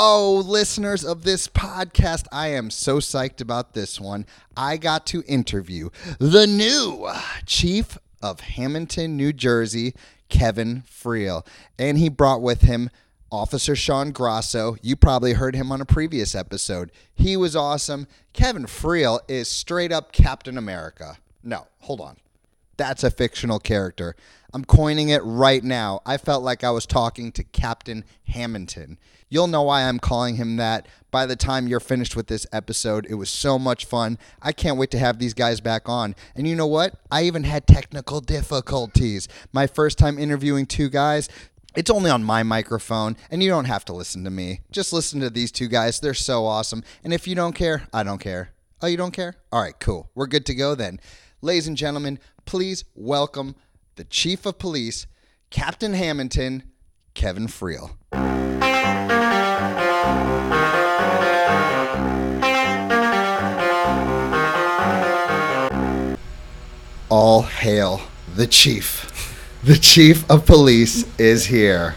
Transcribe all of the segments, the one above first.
Oh, listeners of this podcast, I am so psyched about this one. I got to interview the new chief of Hammonton, New Jersey, Kevin Friel. And he brought with him Officer Sean Grasso. You probably heard him on a previous episode. He was awesome. Kevin Friel is straight up Captain America. No, hold on. That's a fictional character. I'm coining it right now. I felt like I was talking to Captain Hammonton. You'll know why I'm calling him that by the time you're finished with this episode. It was so much fun. I can't wait to have these guys back on. And you know what? I even had technical difficulties. My first time interviewing two guys. It's only on my microphone, and you don't have to listen to me. Just listen to these two guys. They're so awesome. And if you don't care, I don't care. Oh, you don't care? All right, cool. We're good to go then. Ladies and gentlemen, please welcome the Chief of Police, Captain Hammonton, Kevin Friel. All hail the Chief. The Chief of Police is here,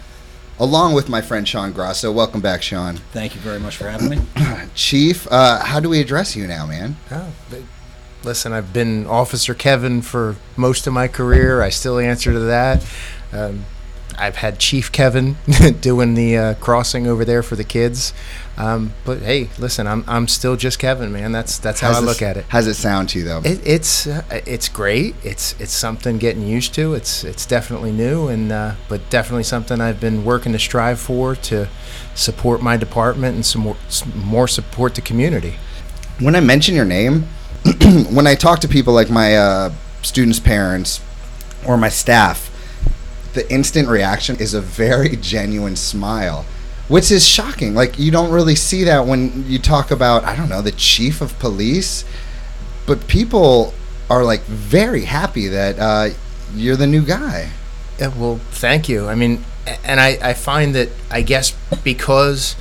along with my friend Sean Grasso. Welcome back, Sean. Thank you very much for having me. Chief, uh, how do we address you now, man? Oh, but listen, I've been Officer Kevin for most of my career. I still answer to that. Um, I've had Chief Kevin doing the uh, crossing over there for the kids. Um, but hey, listen, I'm I'm still just Kevin, man. That's that's how How's I this- look at it. How's it sound to you, though? It, it's uh, it's great. It's it's something getting used to. It's it's definitely new, and uh, but definitely something I've been working to strive for to support my department and some more, some more support the community. when I mention your name, when I talk to people like my uh, students' parents or my staff, the instant reaction is a very genuine smile, which is shocking. Like you don't really see that when you talk about I don't know the chief of police, but people are like very happy that uh, you're the new guy. Yeah, well, thank you. I mean, and I, I find that I guess because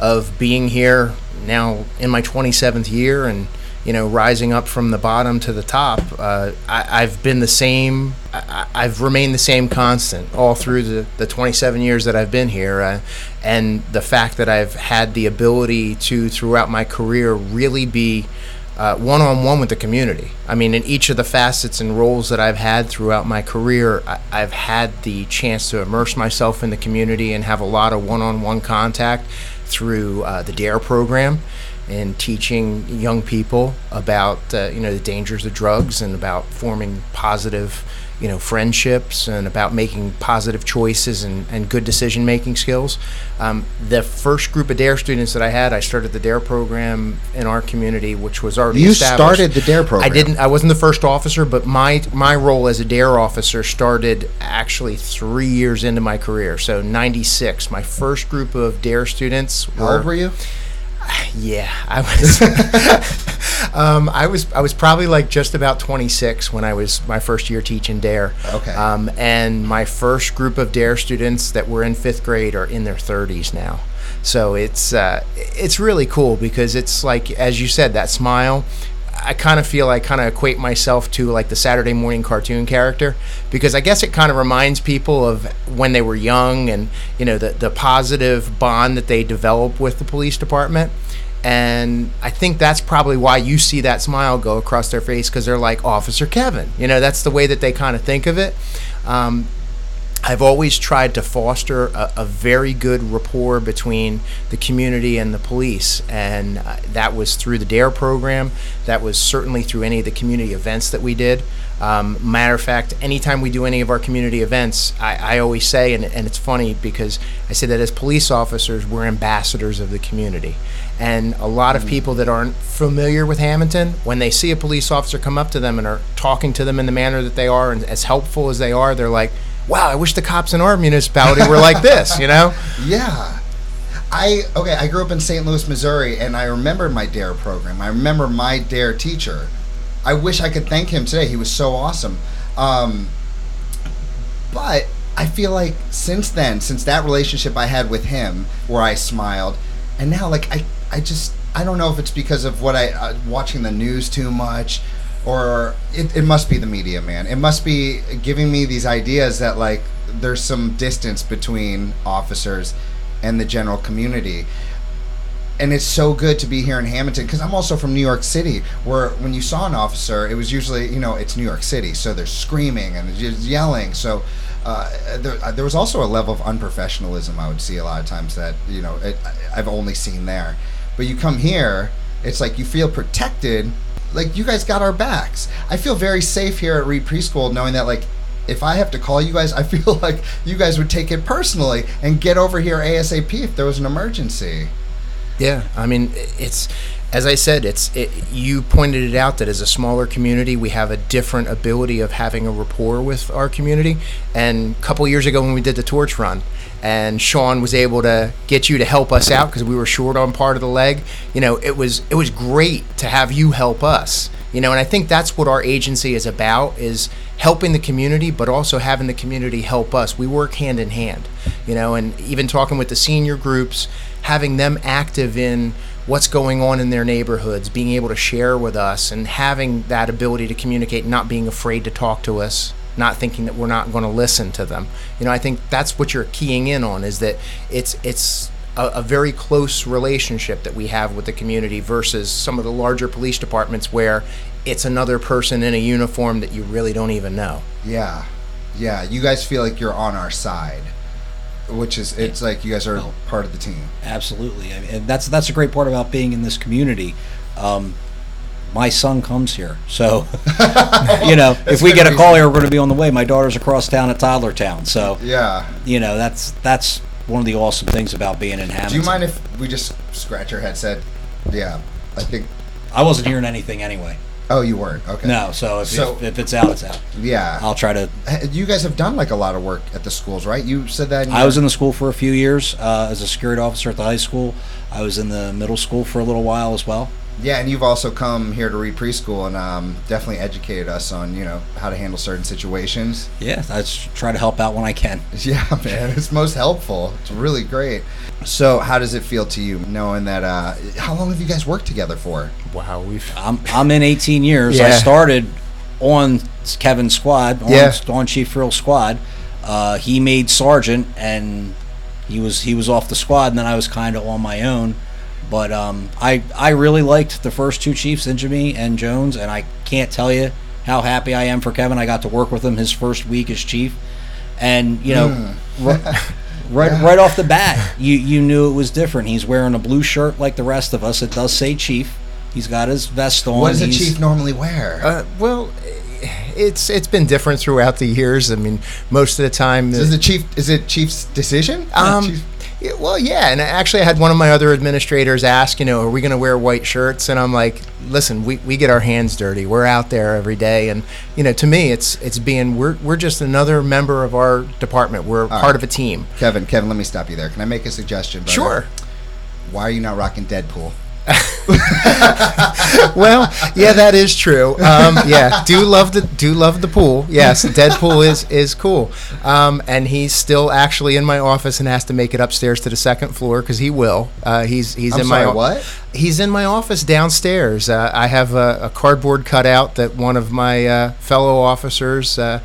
of being here now in my 27th year and you know rising up from the bottom to the top, uh, I, I've been the same. I, I've remained the same constant all through the, the 27 years that I've been here, uh, and the fact that I've had the ability to throughout my career really be one on one with the community. I mean, in each of the facets and roles that I've had throughout my career, I, I've had the chance to immerse myself in the community and have a lot of one on one contact through uh, the DARE program and teaching young people about uh, you know the dangers of drugs and about forming positive you know friendships and about making positive choices and, and good decision making skills um, the first group of dare students that i had i started the dare program in our community which was already You established. started the DARE program. i didn't i wasn't the first officer but my my role as a dare officer started actually three years into my career so 96 my first group of dare students How old were you? yeah, I was. um, I was. I was probably like just about 26 when I was my first year teaching Dare. Okay. Um, and my first group of Dare students that were in fifth grade are in their 30s now. So it's uh, it's really cool because it's like as you said that smile. I kind of feel I kind of equate myself to like the Saturday morning cartoon character because I guess it kind of reminds people of when they were young and you know the the positive bond that they develop with the police department. And I think that's probably why you see that smile go across their face because they're like Officer Kevin. You know, that's the way that they kind of think of it. Um, I've always tried to foster a, a very good rapport between the community and the police, and uh, that was through the DARE program. That was certainly through any of the community events that we did. Um, matter of fact, anytime we do any of our community events, I, I always say, and, and it's funny because I say that as police officers, we're ambassadors of the community. And a lot of people that aren't familiar with Hammonton, when they see a police officer come up to them and are talking to them in the manner that they are and as helpful as they are, they're like, wow, I wish the cops in our municipality were like this, you know? Yeah. I okay, I grew up in St. Louis, Missouri, and I remember my DARE program. I remember my DARE teacher. I wish I could thank him today. He was so awesome. Um, but I feel like since then, since that relationship I had with him, where I smiled, and now like I, I just I don't know if it's because of what I uh, watching the news too much, or it, it must be the media, man. It must be giving me these ideas that like there's some distance between officers and the general community. and it's so good to be here in Hammonton because I'm also from New York City, where when you saw an officer, it was usually you know it's New York City, so they're screaming and yelling. So uh, there, uh, there was also a level of unprofessionalism I would see a lot of times that you know it, I've only seen there. But you come here, it's like you feel protected. Like you guys got our backs. I feel very safe here at Reed Preschool, knowing that like if I have to call you guys, I feel like you guys would take it personally and get over here ASAP if there was an emergency. Yeah, I mean, it's as I said, it's it, you pointed it out that as a smaller community, we have a different ability of having a rapport with our community. And a couple years ago, when we did the torch run, and Sean was able to get you to help us out because we were short on part of the leg. You know, it was it was great to have you help us. You know, and I think that's what our agency is about is helping the community, but also having the community help us. We work hand in hand. You know, and even talking with the senior groups, having them active in what's going on in their neighborhoods, being able to share with us, and having that ability to communicate, not being afraid to talk to us not thinking that we're not going to listen to them. You know, I think that's what you're keying in on is that it's it's a, a, very close relationship that we have with the community versus some of the larger police departments where it's another person in a uniform that you really don't even know. Yeah, yeah. You guys feel like you're on our side, which is it's like you guys are part of the team. Absolutely, and that's that's a great part about being in this community. Um, my son comes here. So, you know, if we get a call here, we're going to be on the way. My daughter's across town at Toddlertown. So, yeah, you know, that's that's one of the awesome things about being in Hammonton. Do you mind if we just scratch your headset? Yeah, I think I wasn't hearing anything anyway. Oh, you weren't. Okay. No. So if, so, if, if, it's out, it's out. Yeah. I'll try to. You guys have done like a lot of work at the schools, right? You said that. I was in the school for a few years uh, as a security officer at the high school. I was in the middle school for a little while as well. Yeah, and you've also come here to Reed Preschool and um, definitely educated us on you know how to handle certain situations. Yeah, I try to help out when I can. Yeah, man, it's most helpful. It's really great. So, how does it feel to you knowing that? Uh, how long have you guys worked together for? Wow, we've. I'm I'm in 18 years. Yeah. I started on Kevin's squad, on, yeah. on Chief Friel squad. Uh, he made sergeant, and he was he was off the squad, and then I was kind of on my own but um, I I really liked the first two Chiefs, Injemy and Jones, and I can't tell you how happy I am for Kevin. I got to work with him his first week as Chief, and you know, mm. right, right, right off the bat, you you knew it was different. He's wearing a blue shirt like the rest of us. It does say Chief. He's got his vest on. What does a chief normally wear? Uh, well, it's it's been different throughout the years. I mean, most of the time, the, is the chief is it chief's decision? Um, chief? Well, yeah, and actually, I had one of my other administrators ask, you know, are we going to wear white shirts? And I'm like, listen, we, we get our hands dirty. We're out there every day, and you know, to me, it's it's being we're we're just another member of our department. We're All part right. of a team. Kevin, Kevin, let me stop you there. Can I make a suggestion? Brother? Sure. Why are you not rocking Deadpool? well, yeah, that is true. Um, yeah, do love the do love the pool. Yes, Deadpool is is cool. Um, and he's still actually in my office and has to make it upstairs to the second floor because he will. Uh, he's he's I'm in sorry, my what? He's in my office downstairs. Uh, I have a, a, cardboard cutout that one of my uh, fellow officers uh,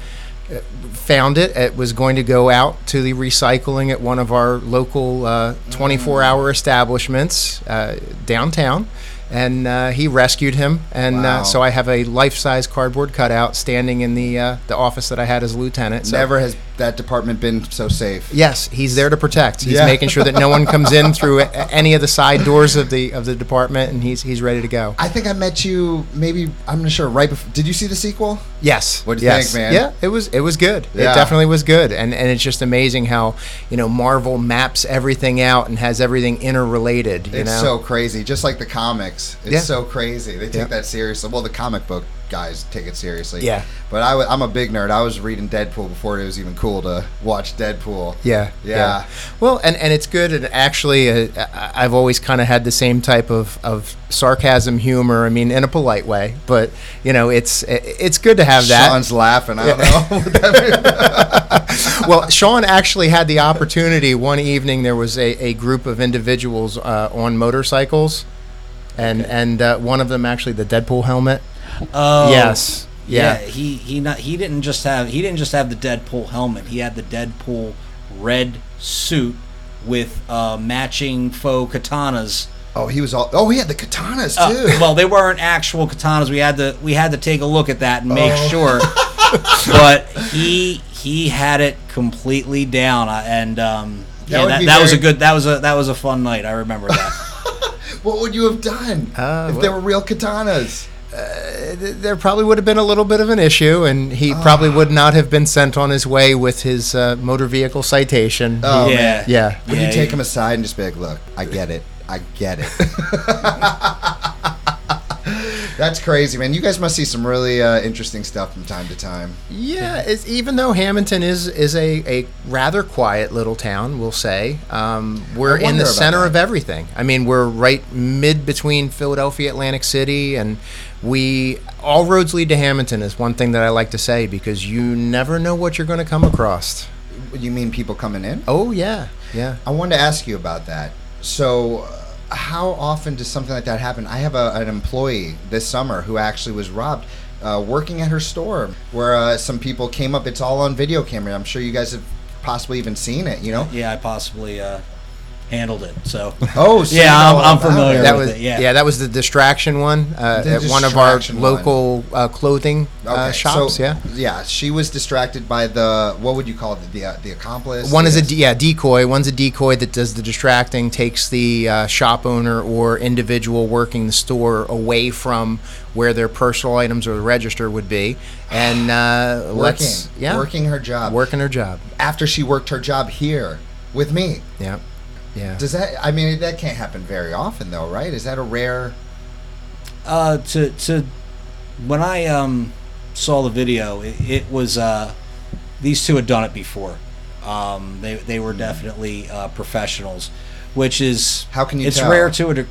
found it. It was going to go out to the recycling at one of our local uh, 24 hour establishments uh, downtown and uh, he rescued him. And uh, wow. so I have a life-size cardboard cutout standing in the uh, the office that I had as lieutenant. So Never has that department been so safe. Yes, he's there to protect. He's yeah. making sure that no one comes in through any of the side doors of the of the department, and he's he's ready to go. I think I met you maybe I'm not sure right before. Did you see the sequel? Yes. What do you yes. think, man? Yeah, it was it was good. Yeah. It definitely was good, and and it's just amazing how you know Marvel maps everything out and has everything interrelated. You it's know? so crazy, just like the comics. It's yeah. so crazy. They take yeah. that seriously. Well, the comic book guys take it seriously. Yeah. But i w- I'm a big nerd. I was reading Deadpool before it was even cool to watch Deadpool. Yeah. Yeah. yeah. Well, and, and it's good. And actually, uh, I've always kind of had the same type of, of sarcasm, humor. I mean, in a polite way. But, you know, it's it's good to have that. Sean's laughing. I don't know. well, Sean actually had the opportunity one evening. There was a, a group of individuals uh, on motorcycles. And, okay. and uh, one of them actually the Deadpool helmet Oh, yes. Yeah. yeah. he he not he didn't just have he didn't just have the Deadpool helmet. He had the Deadpool red suit with uh, matching faux katanas Oh, he was all. Oh, he had the katanas Uh, too. well, they weren't actual katanas. We had to we had to take a look at that and make Oh. sure. but he he had it completely down, uh, and um, That yeah, would that, be that was a good that was a that was a fun night. I remember that. what would you have done Uh, if well- they were real katanas? There probably would have been a little bit of an issue, and he probably would not have been sent on his way with his uh, motor vehicle citation. Oh, yeah, man. yeah. Would Yeah, you take he- him aside and just be like, "Look, I get it. I get it." That's crazy, man. You guys must see some really uh, interesting stuff from time to time. Yeah, it's, even though Hammonton is is a, a rather quiet little town, we'll say, um, we're in the center that. of everything. I mean, we're right mid between Philadelphia, Atlantic City, and we all roads lead to Hammonton. Is one thing that I like to say because you never know what you're going to come across. You mean people coming in? Oh yeah, yeah. I wanted to ask you about that. So, uh, how often does something like that happen? I have a, an employee this summer who actually was robbed uh, working at her store, where uh, some people came up. It's all on video camera. I'm sure you guys have possibly even seen it. You know? yeah, I possibly uh, handled it. So Oh, so Yeah, you know I'm- I'm familiar. That with was it, yeah. yeah. That was the distraction one uh, The at one of our one. local uh, clothing uh, Okay, shops. so, yeah. yeah. She was distracted by the what would you call it? The uh, the accomplice. One is a de- yeah decoy. One's a decoy that does the distracting, takes the uh, shop owner or individual working the store away from where their personal items or the register would be, and uh, working, lets yeah working her job working her job. after she worked her job here with me. Yeah, yeah. Does that? I mean, that can't happen very often, though, right? Is that a rare? uh, to to when I um, saw the video, it, it was uh, these two had done it before. Um, they they were definitely uh, professionals, which is How can you It's tell? rare to a. de-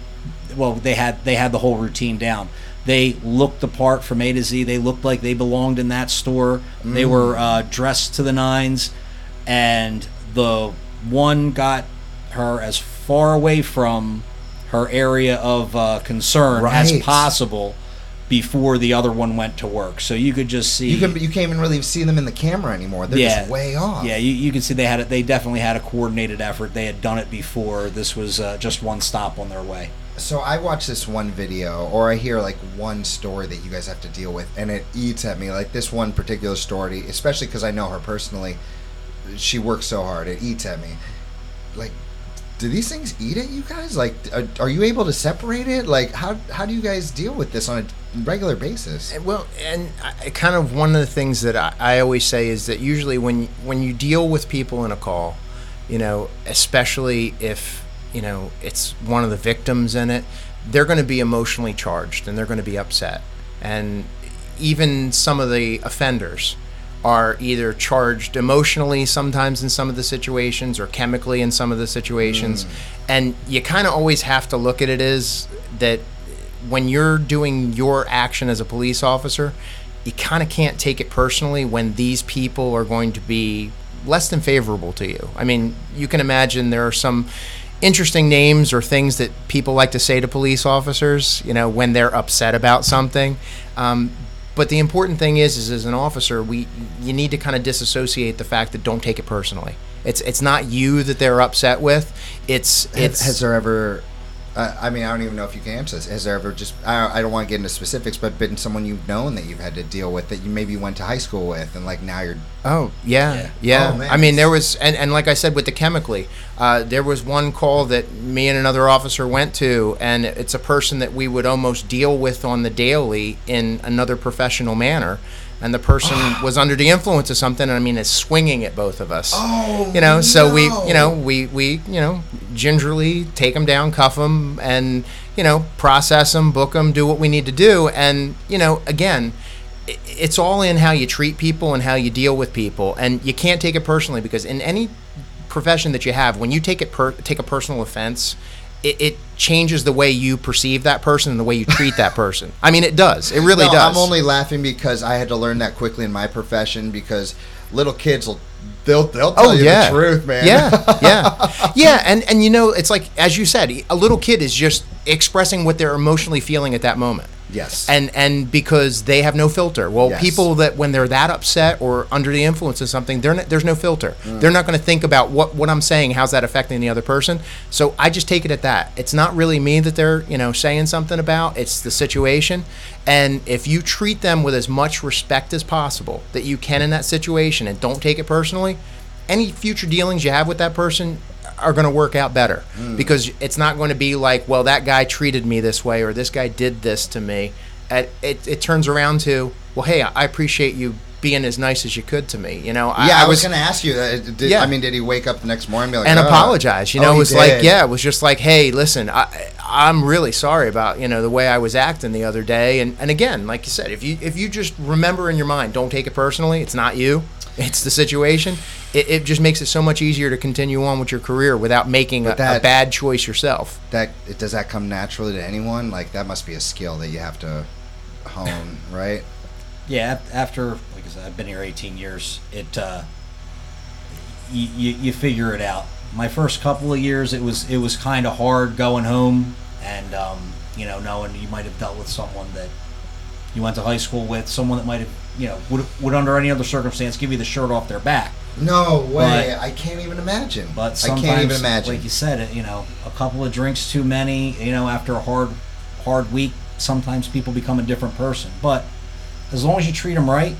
Well, they had they had the whole routine down. They looked the part from A to Z. They looked like they belonged in that store. They Mm. were uh, dressed to the nines, and the one got her as far away from her area of uh, concern as possible before the other one went to work. So you could just see You can you can't even really see them in the camera anymore. They're yeah, just way off. Yeah, you, you can see they had it. They definitely had a coordinated effort. They had done it before. This was uh, just one stop on their way. So I watch this one video, or I hear like one story that you guys have to deal with, and it eats at me. Like this one particular story, especially because I know her personally. She works so hard; it eats at me. Like, do these things eat at you guys? Like, are, are you able to separate it? Like, how how do you guys deal with this on a regular basis? Well, and I, kind of one of the things that I, I always say is that usually when when you deal with people in a call, you know, especially if you know it's one of the victims in it, they're going to be emotionally charged and they're going to be upset, and even some of the offenders are either charged emotionally sometimes in some of the situations or chemically in some of the situations and you kind of always have to look at it as that when you're doing your action as a police officer, you kind of can't take it personally when these people are going to be less than favorable to you. I mean, you can imagine there are some interesting names or things that people like to say to police officers, you know, when they're upset about something. Um, but the important thing is, is as an officer, we you need to kind of disassociate the fact that don't take it personally. It's it's not you that they're upset with. It's it's has there ever? Uh, I mean, I don't even know if you can answer this. Has there ever just? I, I don't want to get into specifics, but been someone you've known that you've had to deal with that you maybe went to high school with, and like now you're Oh yeah, Yeah. yeah. Oh, man. I mean, there was, and, and like I said, with the chemically, uh, there was one call that me and another officer went to, and it's a person that we would almost deal with on the daily in another professional manner, and the person was under the influence of something. And I mean, it's swinging at both of us. Oh, you know, so we, you know, we we you know gingerly take them down, cuff them, and you know process them, book them, do what we need to do, and you know again it's all in how you treat people and how you deal with people and you can't take it personally because in any profession that you have when you take it per- take a personal offense it, it changes the way you perceive that person and the way you treat that person i mean it does it really No, does I'm only laughing because I had to learn that quickly in my profession because little kids will they'll they'll tell Oh you yeah, the truth, man. Yeah, yeah, yeah. And and you know, it's like as you said, a little kid is just expressing what they're emotionally feeling at that moment. Yes. And and because they have no filter. Well, Yes. people that when they're that upset or under the influence of something, they're not, there's no filter. Mm. They're not going to think about what what I'm saying, how's that affecting the other person. So I just take it at that. It's not really me that they're you know saying something about. It's the situation. And if you treat them with as much respect as possible that you can in that situation, and don't take it personally, any future dealings you have with that person are going to work out better because it's not going to be like, well, that guy treated me this way or this guy did this to me. It, it, it turns around to, well, hey, I appreciate you being as nice as you could to me. You know, yeah, I, was, going to ask you. Uh, did, Yeah. I mean, did he wake up the next morning and be like, and "Oh." apologize. You Oh, know, he it was like, yeah, it was just like, hey, listen, I, I'm really sorry about you know the way I was acting the other day. And and again, like you said, if you if you just remember in your mind, don't take it personally. It's not you. It's the situation. It, it just makes it so much easier to continue on with your career without making a, But a bad choice yourself. That does that come naturally to anyone? Like that must be a skill that you have to hone, right? Yeah, after like I said, I've been here 18 years. It uh, you, you you figure it out. My first couple of years, it was it was kind of hard going home, and um, you know, knowing you might have dealt with someone that you went to high school with, someone that might have you know would would under any other circumstance give you the shirt off their back. No way! But- I can't even imagine. But I can't even imagine. like you said, it you know, a couple of drinks too many, you know, after a hard hard week, sometimes people become a different person. But as long as you treat them right,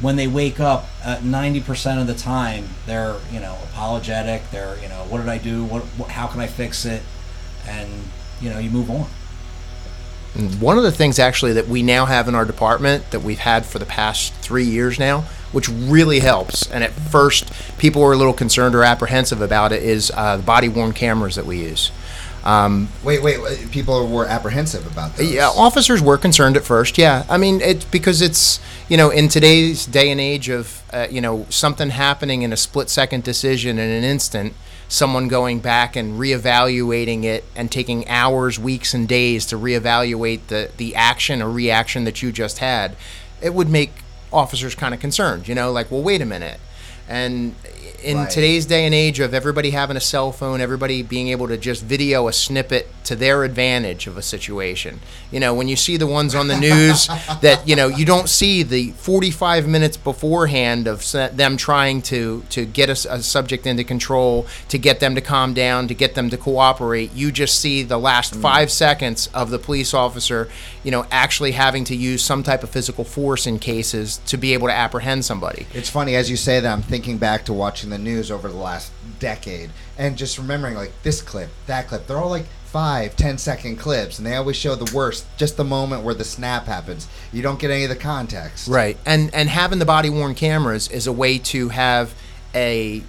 when they wake up, at ninety percent of the time, they're you know apologetic. They're you know, what did I do? What, what how can I fix it? And you know, you move on. Mm, one of the things actually that we now have in our department that we've had for the past three years now, which really helps, and at first people were a little concerned or apprehensive about it, is uh, the body worn cameras that we use. Um, wait, wait, wait, People were apprehensive about this. yeah, officers were concerned at first. Yeah, I mean, it's because it's you know in today's day and age of uh, you know something happening in a split second decision in an instant, someone going back and reevaluating it and taking hours, weeks, and days to reevaluate the the action or reaction that you just had, it would make officers kind of concerned. You know, like, well, wait a minute, and in Right. today's day and age of everybody having a cell phone, everybody being able to just video a snippet to their advantage of a situation. You know, when you see the ones on the news that you know you don't see the 45 minutes beforehand of them trying to to get a subject into control, to get them to calm down, to get them to cooperate. You just see the last mm. five seconds of the police officer, you know, actually having to use some type of physical force in cases to be able to apprehend somebody. It's funny as you say that. I'm thinking back to watching the news over the last decade and just remembering like this clip, that clip. They're all like five, ten second clips, and they always show the worst, just the moment where the snap happens. You don't get any of the context. Right, and and having the body worn cameras is a way to have a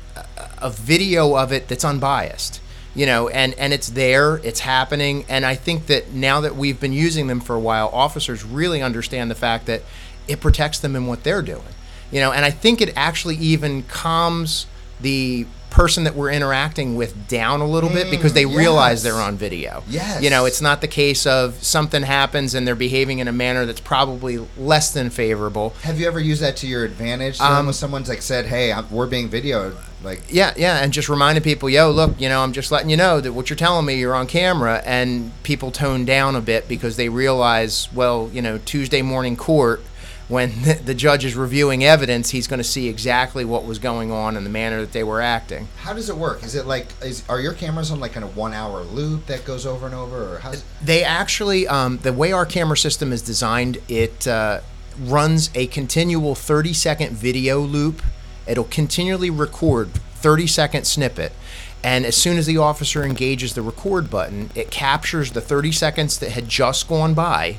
a video of it that's unbiased. You know, and and it's there, it's happening, and I think that now that we've been using them for a while, officers really understand the fact that it protects them in what they're doing. You know, and I think it actually even calms the person that we're interacting with down a little bit because they Mm, realize they're on video. Yes. You know, it's not the case of something happens and they're behaving in a manner that's probably less than favorable. Have you ever used that to your advantage? So Um, when someone's like said, "Hey, I'm, we're being videoed," like Yeah, yeah, and just reminding people, yo, look, you know, I'm just letting you know that what you're telling me, you're on camera, and people tone down a bit because they realize, well, you know, Tuesday morning court, when the, the judge is reviewing evidence, he's going to see exactly what was going on and the manner that they were acting. how does it work? Is it like is are your cameras on like in a one hour loop that goes over and over, or how's They actually, um, the way our camera system is designed, it uh, runs a continual 30 second video loop. It'll continually record 30 second snippet. And as soon as the officer engages the record button, it captures the 30 seconds that had just gone by,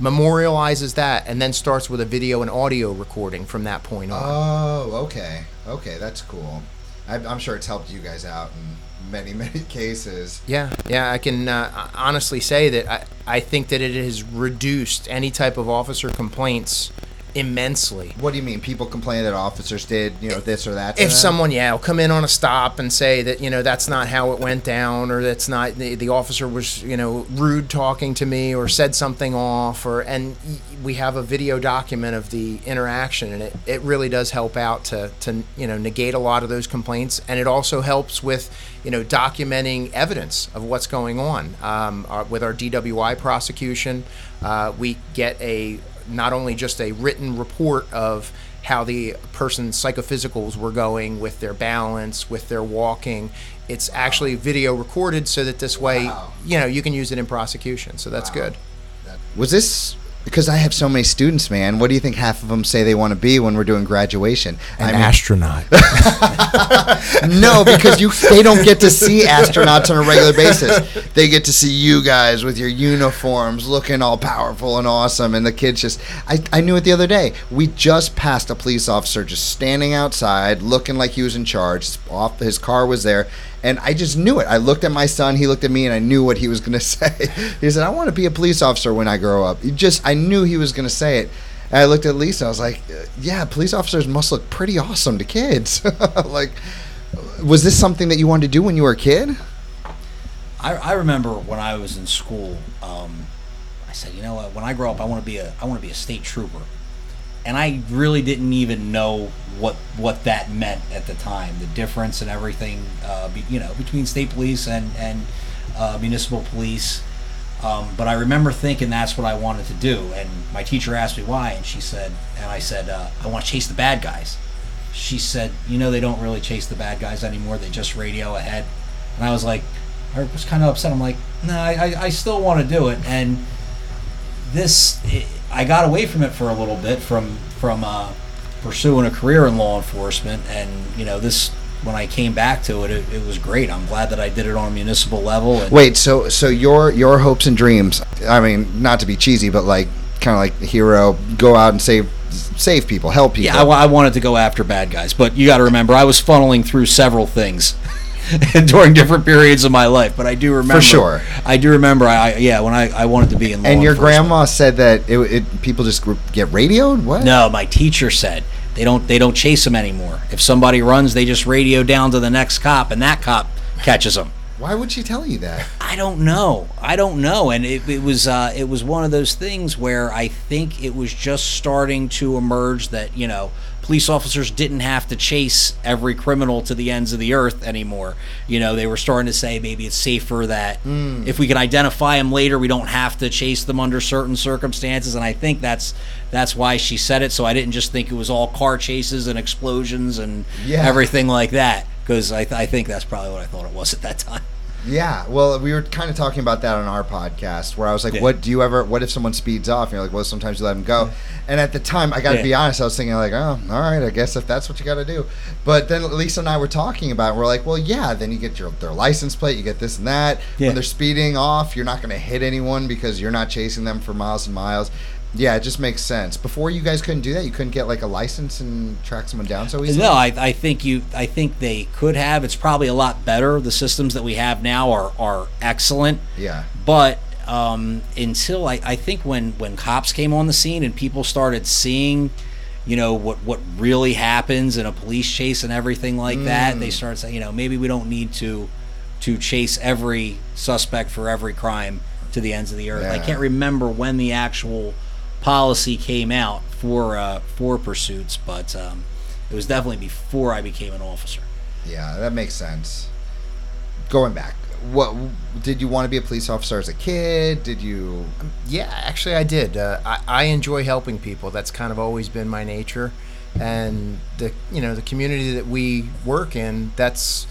memorializes that, and then starts with a video and audio recording from that point on. Oh, okay, okay, that's cool. I, I'm sure it's helped you guys out in many, many cases. Yeah, yeah, I can uh, honestly say that I, I think that it has reduced any type of officer complaints immensely. What do you mean? People complain that officers did, you know, this or that. If someone, yeah, will come in on a stop and say that you know that's not how it went down, or that's not the, the officer was you know rude talking to me, or said something off, or and we have a video document of the interaction, and it, it really does help out to to you know negate a lot of those complaints, and it also helps with you know documenting evidence of what's going on. Um, our, with our DWI prosecution, uh, we get a not only just a written report of how the person's psychophysicals were going with their balance, with their walking. It's actually video recorded so that this way, wow. you know, you can use it in prosecution. So that's wow. good. Was this because I have so many students, man. What do you think half of them say they want to be when we're doing graduation? An I mean, astronaut. no, because you they don't get to see astronauts on a regular basis. They get to see you guys with your uniforms looking all powerful and awesome and the kids just I, I knew it the other day. We just passed a police officer just standing outside looking like he was in charge. Off his car was there and I just knew it. I looked at my son, he looked at me, and I knew what he was going to say. he said, "I want to be a police officer when I grow up." He just, I knew he was going to say it. And I looked at Lisa. I was like, "Yeah, police officers must look pretty awesome to kids." like, was this something that you wanted to do when you were a kid? I, I remember when I was in school. Um, I said, "You know what? When I grow up, I want to be a, I want to be a state trooper." And I really didn't even know what what that meant at the time, the difference and everything, uh, be, you know, between state police and and uh, municipal police. Um, but I remember thinking that's what I wanted to do, and my teacher asked me why, and she said, and I said, uh, I want to chase the bad guys. She said, you know, they don't really chase the bad guys anymore; they just radio ahead. And I was like, I was kind of upset. I'm like, no, I, I still want to do it, and this. It, I got away from it for a little bit from from uh, pursuing a career in law enforcement, and you know this when I came back to it, it, it was great. I'm glad that I did it on a municipal level. Wait, so so your your hopes and dreams? I mean, not to be cheesy, but like kind of like the hero, go out and save save people, help people. Yeah, I, I wanted to go after bad guys, but you got to remember, I was funneling through several things. during different periods of my life. But I do remember for sure. I do remember. I yeah, when I, I wanted to be in. and your grandma said that it, it, people just get radioed. What? No, my teacher said they don't they don't chase them anymore. If somebody runs, they just radio down to the next cop, and that cop catches them. Why would she tell you that? I don't know. I don't know. And it, it was uh, it was one of those things where I think it was just starting to emerge that you know police officers didn't have to chase every criminal to the ends of the earth anymore. You know, they were starting to say maybe it's safer that mm. if we can identify them later, we don't have to chase them under certain circumstances. And I think that's that's why she said it. So I didn't just think it was all car chases and explosions and yeah. everything like that because I, th- I think that's probably what I thought it was at that time. Yeah, well, we were kind of talking about that on our podcast, where I was like, yeah. "What do you ever? What if someone speeds off?" And you're like, "Well, sometimes you let them go." Yeah. And at the time, I got to yeah. be honest, I was thinking like, "Oh, all right, I guess if that's what you got to do." But then Lisa and I were talking about, it, we're like, "Well, yeah, then you get your their license plate, you get this and that. When they're speeding off, you're not going to hit anyone because you're not chasing them for miles and miles." Yeah, it just makes sense. Before you guys couldn't do that. You couldn't get like a license and track someone down so easily. No, I, I think you. I think they could have. It's probably a lot better. The systems that we have now are are excellent. Yeah. But um, until I, I think when when cops came on the scene and people started seeing, you know what what really happens in a police chase and everything like mm. that, they started saying, you know, maybe we don't need to to chase every suspect for every crime to the ends of the earth. Yeah. I can't remember when the actual policy came out for uh, for pursuits, but um, it was definitely before I became an officer. Yeah, that makes sense. Going back, what did you want to be a police officer as a kid? Did you? Yeah, actually, I did. Uh, I, I enjoy helping people. That's kind of always been my nature, and the you know the community that we work in. That's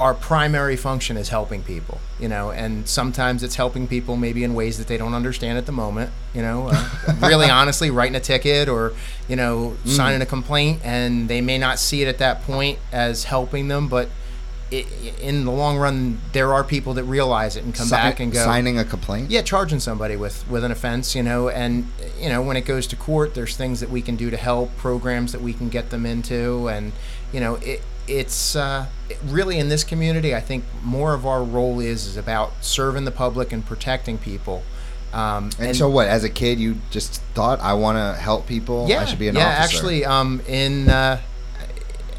our primary function is helping people, you know, and sometimes it's helping people maybe in ways that they don't understand at the moment, you know, uh, really honestly writing a ticket or, you know, mm. signing a complaint and they may not see it at that point as helping them, but it, in the long run, there are people that realize it and come back and go signing a complaint. Yeah, charging somebody with with an offense, you know, and you know when it goes to court, there's things that we can do to help, programs that we can get them into, and you know it it's uh, really in this community. I think more of our role is is about serving the public and protecting people, Um, and, and, so, what? As a kid, you just thought, "I want to help people. Yeah, I should be an yeah, officer." Yeah, actually, um, in uh,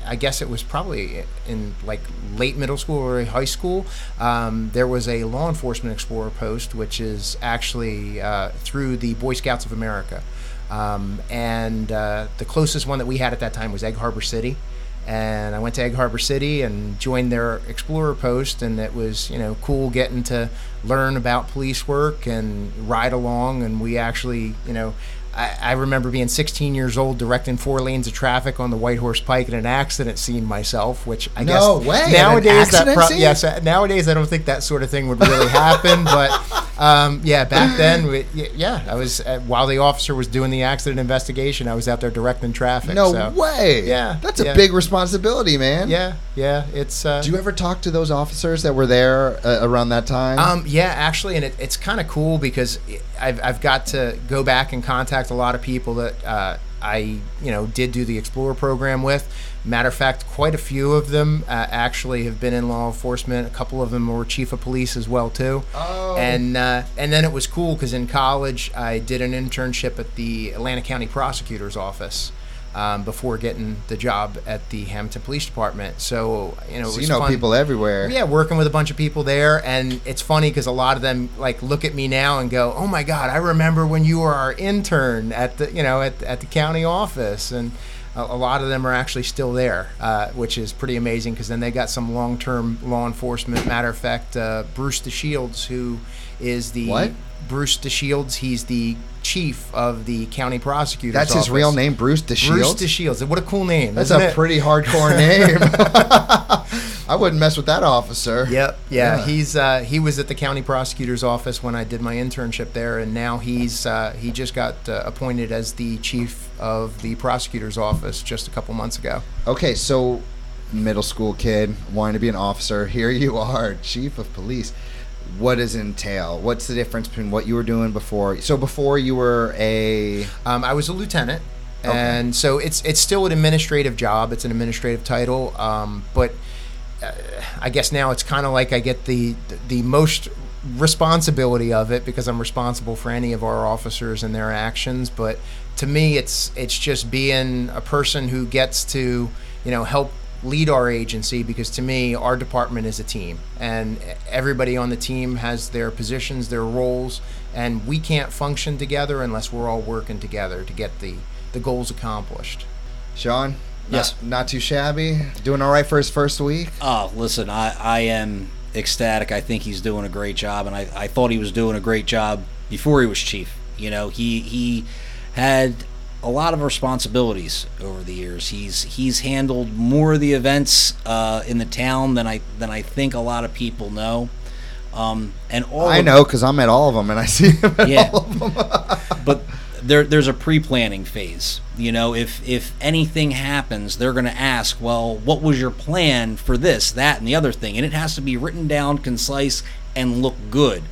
I guess it was probably in like late middle school or high school. Um, there was a law enforcement explorer post, which is actually uh, through the Boy Scouts of America. Um, and uh, the closest one that we had at that time was Egg Harbor City. And I went to Egg Harbor City and joined their Explorer post, and it was you know cool getting to learn about police work and ride along. And we actually you know I, I, remember being 16 years old, directing four lanes of traffic on the White Horse Pike in an accident scene myself. Which I guess no guess way. nowadays that pro- yes nowadays I don't think that sort of thing would really happen. but um, yeah, back then, we, yeah, I was uh, while the officer was doing the accident investigation, I was out there directing traffic. No so. way. Yeah, that's a yeah. big responsibility, man. Yeah, yeah. It's. Uh, Do you ever talk to those officers that were there uh, around that time? Um, yeah, actually, and it, it's kind of cool because I've I've got to go back and contact contact a lot of people that uh, I, you know, did do the Explorer program with. Matter of fact, quite a few of them uh, actually have been in law enforcement. A couple of them were chief of police as well too. Oh. And uh, and then it was cool because in college I did an internship at the Atlantic County Prosecutor's Office um, before getting the job at the Hammonton Police Department. So you know, so you know fun. people everywhere. Yeah, working with a bunch of people there, and it's funny because a lot of them like look at me now and go, "Oh my God, I remember when you were our intern at the you know at at the county office." And a, lot of them are actually still there, uh, which is pretty amazing because then they got some long-term law enforcement. Matter of fact, uh, Bruce DeShields, who is the what? Bruce DeShields. He's the chief of the county prosecutor's That's office. his real name, Bruce DeShields. Bruce DeShields. What a cool name. That's a it? pretty hardcore name. I wouldn't mess with that officer. Yep. Yeah. yeah. He's uh, he was at the county prosecutor's office when I did my internship there, and now he's uh, he just got uh, appointed as the chief of the prosecutor's office just a couple months ago. Okay, so middle school kid wanting to be an officer. Here you are, chief of police what does it entail? What's the difference between what you were doing before? So before you were a, um, I was a lieutenant, okay. and so it's it's still an administrative job. It's an administrative title, um, but uh, I guess now it's kind of like I get the the most responsibility of it because I'm responsible for any of our officers and their actions. But to me, it's it's just being a person who gets to you know help lead our agency because to me our department is a team. And everybody on the team has their positions their roles and we can't function together unless we're all working together to get the the goals accomplished. Sean yes. not, not too shabby. Doing all right for his first week? Oh listen i i am ecstatic. I think he's doing a great job and i i thought he was doing a great job before he was chief. You know he he had a lot of responsibilities over the years. He's he's handled more of the events uh, in the town than I than I think a lot of people know. Um, and all I know because I'm at all of them and I see him at yeah. all of them. but there there's a pre-planning phase. You know, if if anything happens, they're going to ask, well, what was your plan for this, that, and the other thing, and it has to be written down, concise, and look good.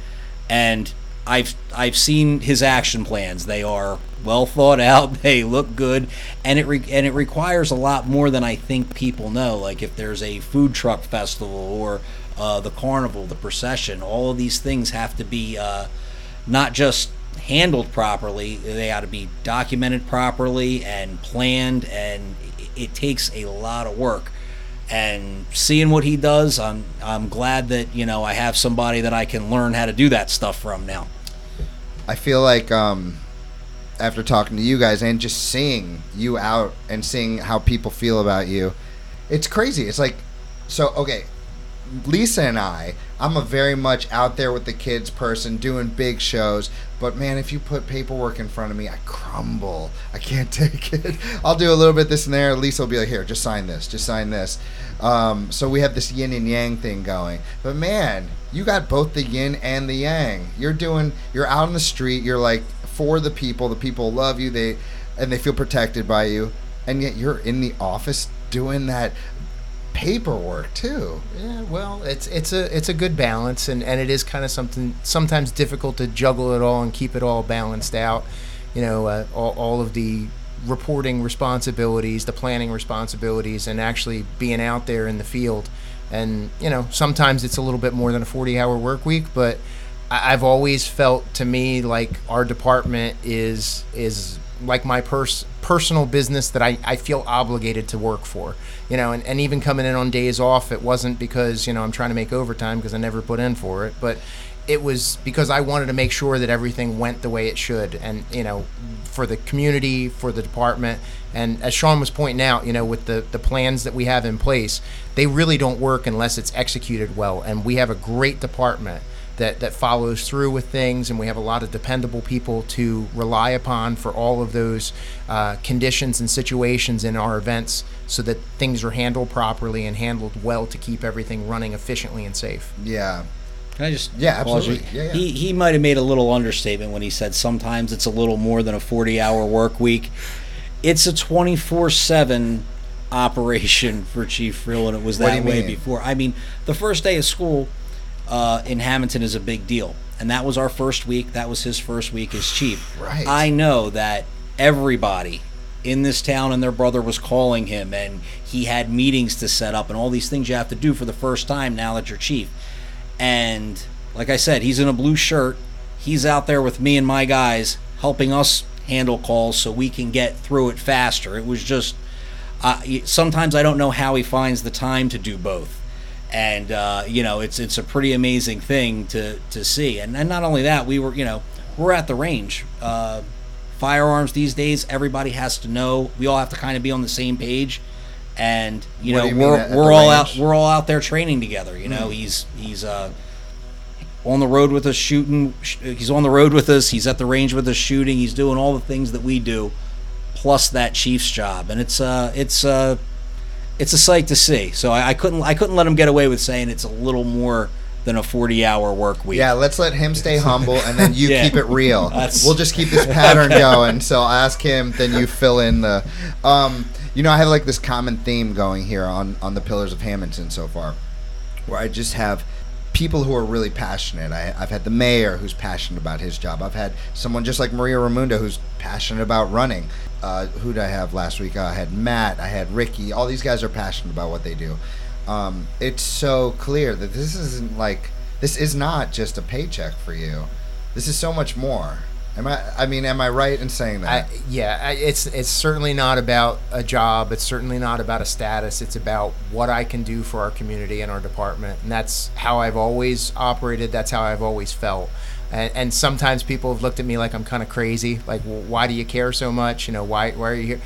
And I've I've seen his action plans. They are well thought out. They look good, and it re- and it requires a lot more than I think people know. Like if there's a food truck festival or uh, the carnival, the procession, all of these things have to be uh, not just handled properly. They got to be documented properly and planned, and it takes a lot of work. And seeing what he does, I'm I'm glad that you know I have somebody that I can learn how to do that stuff from now. I feel like um, after talking to you guys and just seeing you out and seeing how people feel about you, it's crazy. It's like, so okay, Lisa and I, I'm a very much out there with the kids person, doing big shows. But man, if you put paperwork in front of me, I crumble. I can't take it. I'll do a little bit this and there. Lisa will be like, "Here, just sign this. Just sign this." Um, so we have this yin and yang thing going. But man, you got both the yin and the yang. You're doing. You're out on the street. You're like for the people. The people love you. They and they feel protected by you. And yet you're in the office doing that paperwork too. Yeah, well, it's it's a it's a good balance, and and it is kind of something sometimes difficult to juggle it all and keep it all balanced out. You know, uh, all all of the reporting responsibilities, the planning responsibilities, and actually being out there in the field. And you know, sometimes it's a little bit more than a 40-hour work week, but I've always felt to me like our department is is like my pers- personal business that I, I feel obligated to work for. You know, and, and even coming in on days off, it wasn't because, you know, I'm trying to make overtime because I never put in for it, but it was because I wanted to make sure that everything went the way it should. And, you know, for the community, for the department. And as Sean was pointing out, you know, with the, the plans that we have in place, they really don't work unless it's executed well. And we have a great department that, that follows through with things, and we have a lot of dependable people to rely upon for all of those uh, conditions and situations in our events so that things are handled properly and handled well to keep everything running efficiently and safe. Yeah. Can I just yeah, absolutely. Yeah, yeah. He he might have made a little understatement when he said sometimes it's a little more than a 40-hour work week. It's a 24/7 operation for Chief Friel, and it was that way mean? before. I mean, the first day of school, uh, in Hammonton is a big deal. And that was our first week. That was his first week as chief. Right. I know that everybody in this town and their brother was calling him, and he had meetings to set up and all these things you have to do for the first time now that you're chief. And like I said, he's in a blue shirt. He's out there with me and my guys helping us handle calls so we can get through it faster. It was just, uh, sometimes I don't know how he finds the time to do both and uh, you know it's it's a pretty amazing thing to to see. And, and not only that, we were you know we're at the range. Uh, firearms these days, everybody has to know. We all have to kind of be on the same page. And you what know you we're at, we're all range? out we're all out there training together. You know mm. he's he's uh, on the road with us shooting. He's on the road with us. He's at the range with us shooting. He's doing all the things that we do, plus that chief's job. And it's uh it's uh it's a sight to see. So I, I, couldn't I couldn't let him get away with saying it's a little more than a 40 hour work week. Yeah, let's let him stay humble and then you yeah. keep it real. That's... We'll just keep this pattern going. So I'll ask him, then you fill in the um, you know, I have like this common theme going here on on the Pillars of Hammonton so far where I just have people who are really passionate. I, have had the mayor who's passionate about his job. I've had someone just like Maria Ramunda who's passionate about running. Uh, who did I have last week? Uh, I had Matt. I had Ricky. All these guys are passionate about what they do. Um, it's so clear that this isn't like this is not just a paycheck for you. This is so much more. Am I? I mean, am I right in saying that? I, yeah, I, it's it's certainly not about a job. It's certainly not about a status. It's about what I can do for our community and our department, and that's how I've always operated. That's how I've always felt. And, and sometimes people have looked at me like I'm kind of crazy. Like, well, why do you care so much? You know, why why are you here?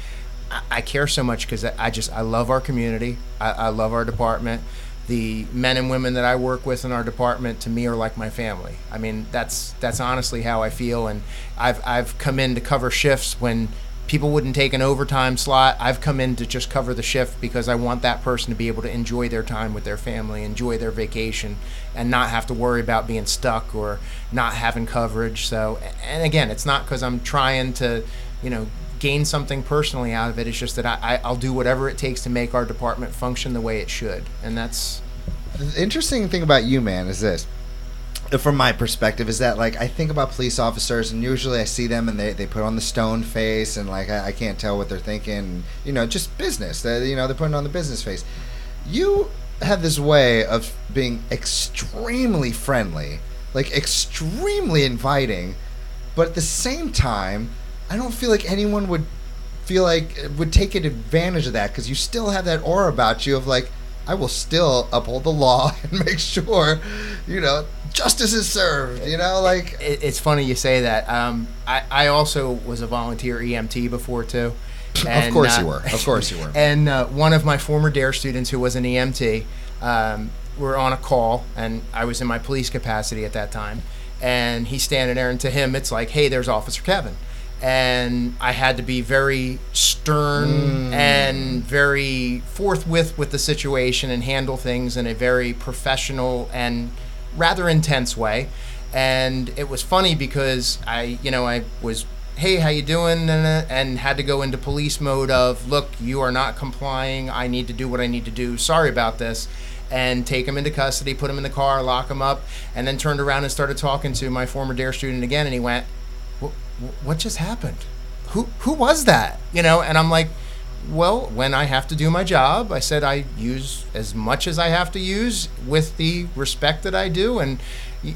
I, I care so much because I, I just I love our community. I, I love our department the men and women that I work with in our department to me are like my family. I mean, that's that's honestly how I feel and I've I've come in to cover shifts when people wouldn't take an overtime slot. I've come in to just cover the shift because I want that person to be able to enjoy their time with their family, enjoy their vacation and not have to worry about being stuck or not having coverage. So and again, it's not cuz I'm trying to, you know, gain something personally out of it. It's just that I, I, will do whatever it takes to make our department function the way it should. And that's. The interesting thing about you, man, is this. From my perspective, is that like I think about police officers, and usually I see them and they, they put on the stone face, and like I, I can't tell what they're thinking. You know, just business. They, you know, they're putting on the business face. You have this way of being extremely friendly, like extremely inviting, but at the same time, I don't feel like anyone would feel like would take advantage of that because you still have that aura about you of like I will still uphold the law and make sure, you know, justice is served. You know, like it's funny you say that. Um, I I also was a volunteer EMT before too. And, of course uh, you were. Of course you were. And uh, one of my former DARE students who was an EMT, um, were on a call, and I was in my police capacity at that time. And he's standing there, and to him, it's like, "Hey, there's Officer Kevin." and I had to be very stern mm. and very forthwith with the situation and handle things in a very professional and rather intense way. And it was funny because I, you know, I was, hey, how you doing? And, had to go into police mode of, look, you are not complying. I need to do what I need to do. Sorry about this and take him into custody, put him in the car, lock him up, and then turned around and started talking to my former DARE student again. And he went, what just happened? Who who was that? You know, and I'm like, well, when I have to do my job, I said I use as much as I have to use with the respect that I do. And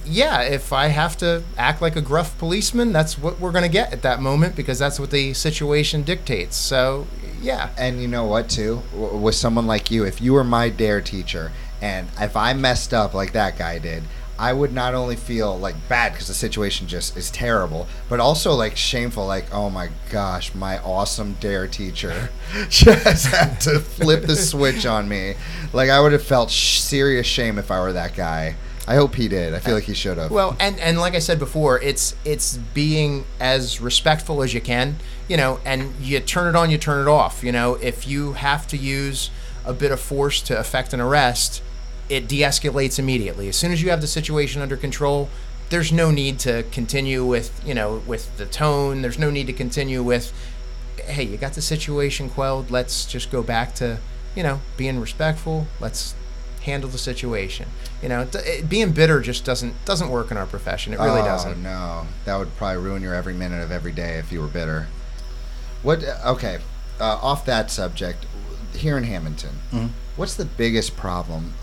yeah, if I have to act like a gruff policeman, that's what we're going to get at that moment because that's what the situation dictates. So yeah. And you know what, too? With someone like you, if you were my DARE teacher and if I messed up like that guy did, I would not only feel like bad because the situation just is terrible, but also like shameful. Like, oh my gosh, my awesome DARE teacher just had to flip the switch on me. Like, I would have felt sh- serious shame if I were that guy. I hope he did. I feel like he should have. Well, and and like I said before, it's it's being as respectful as you can, you know, and you turn it on, you turn it off. You know, if you have to use a bit of force to effect an arrest, it de-escalates immediately. As soon as you have the situation under control, there's no need to continue with you know with the tone. There's no need to continue with, hey, you got the situation quelled. Let's just go back to you know being respectful. Let's handle the situation. You know, it, being bitter just doesn't doesn't work in our profession. It really oh, doesn't. Oh, no, that would probably ruin your every minute of every day if you were bitter. What? Okay, uh, off that subject, here in Hammonton, mm-hmm. what's the biggest problem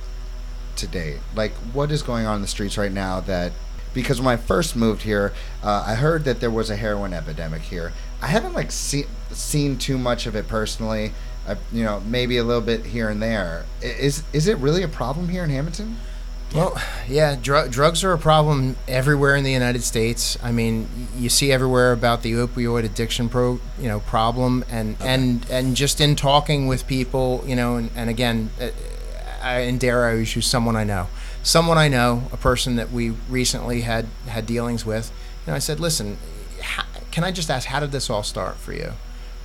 to date? Like, what is going on in the streets right now that? Because when I first moved here, uh, I heard that there was a heroin epidemic here. I haven't like seen seen too much of it personally I, you know, maybe a little bit here and there. Is is it really a problem here in Hammonton? Well, yeah, dr- drugs are a problem everywhere in the United States. I mean, you see everywhere about the opioid addiction pro, you know, problem, and okay. and and just in talking with people, you know, and, and again, uh, I, in DARE I use someone I know, someone I know, a person that we recently had had dealings with. You know, I said, listen, how, can I just ask, how did this all start for you?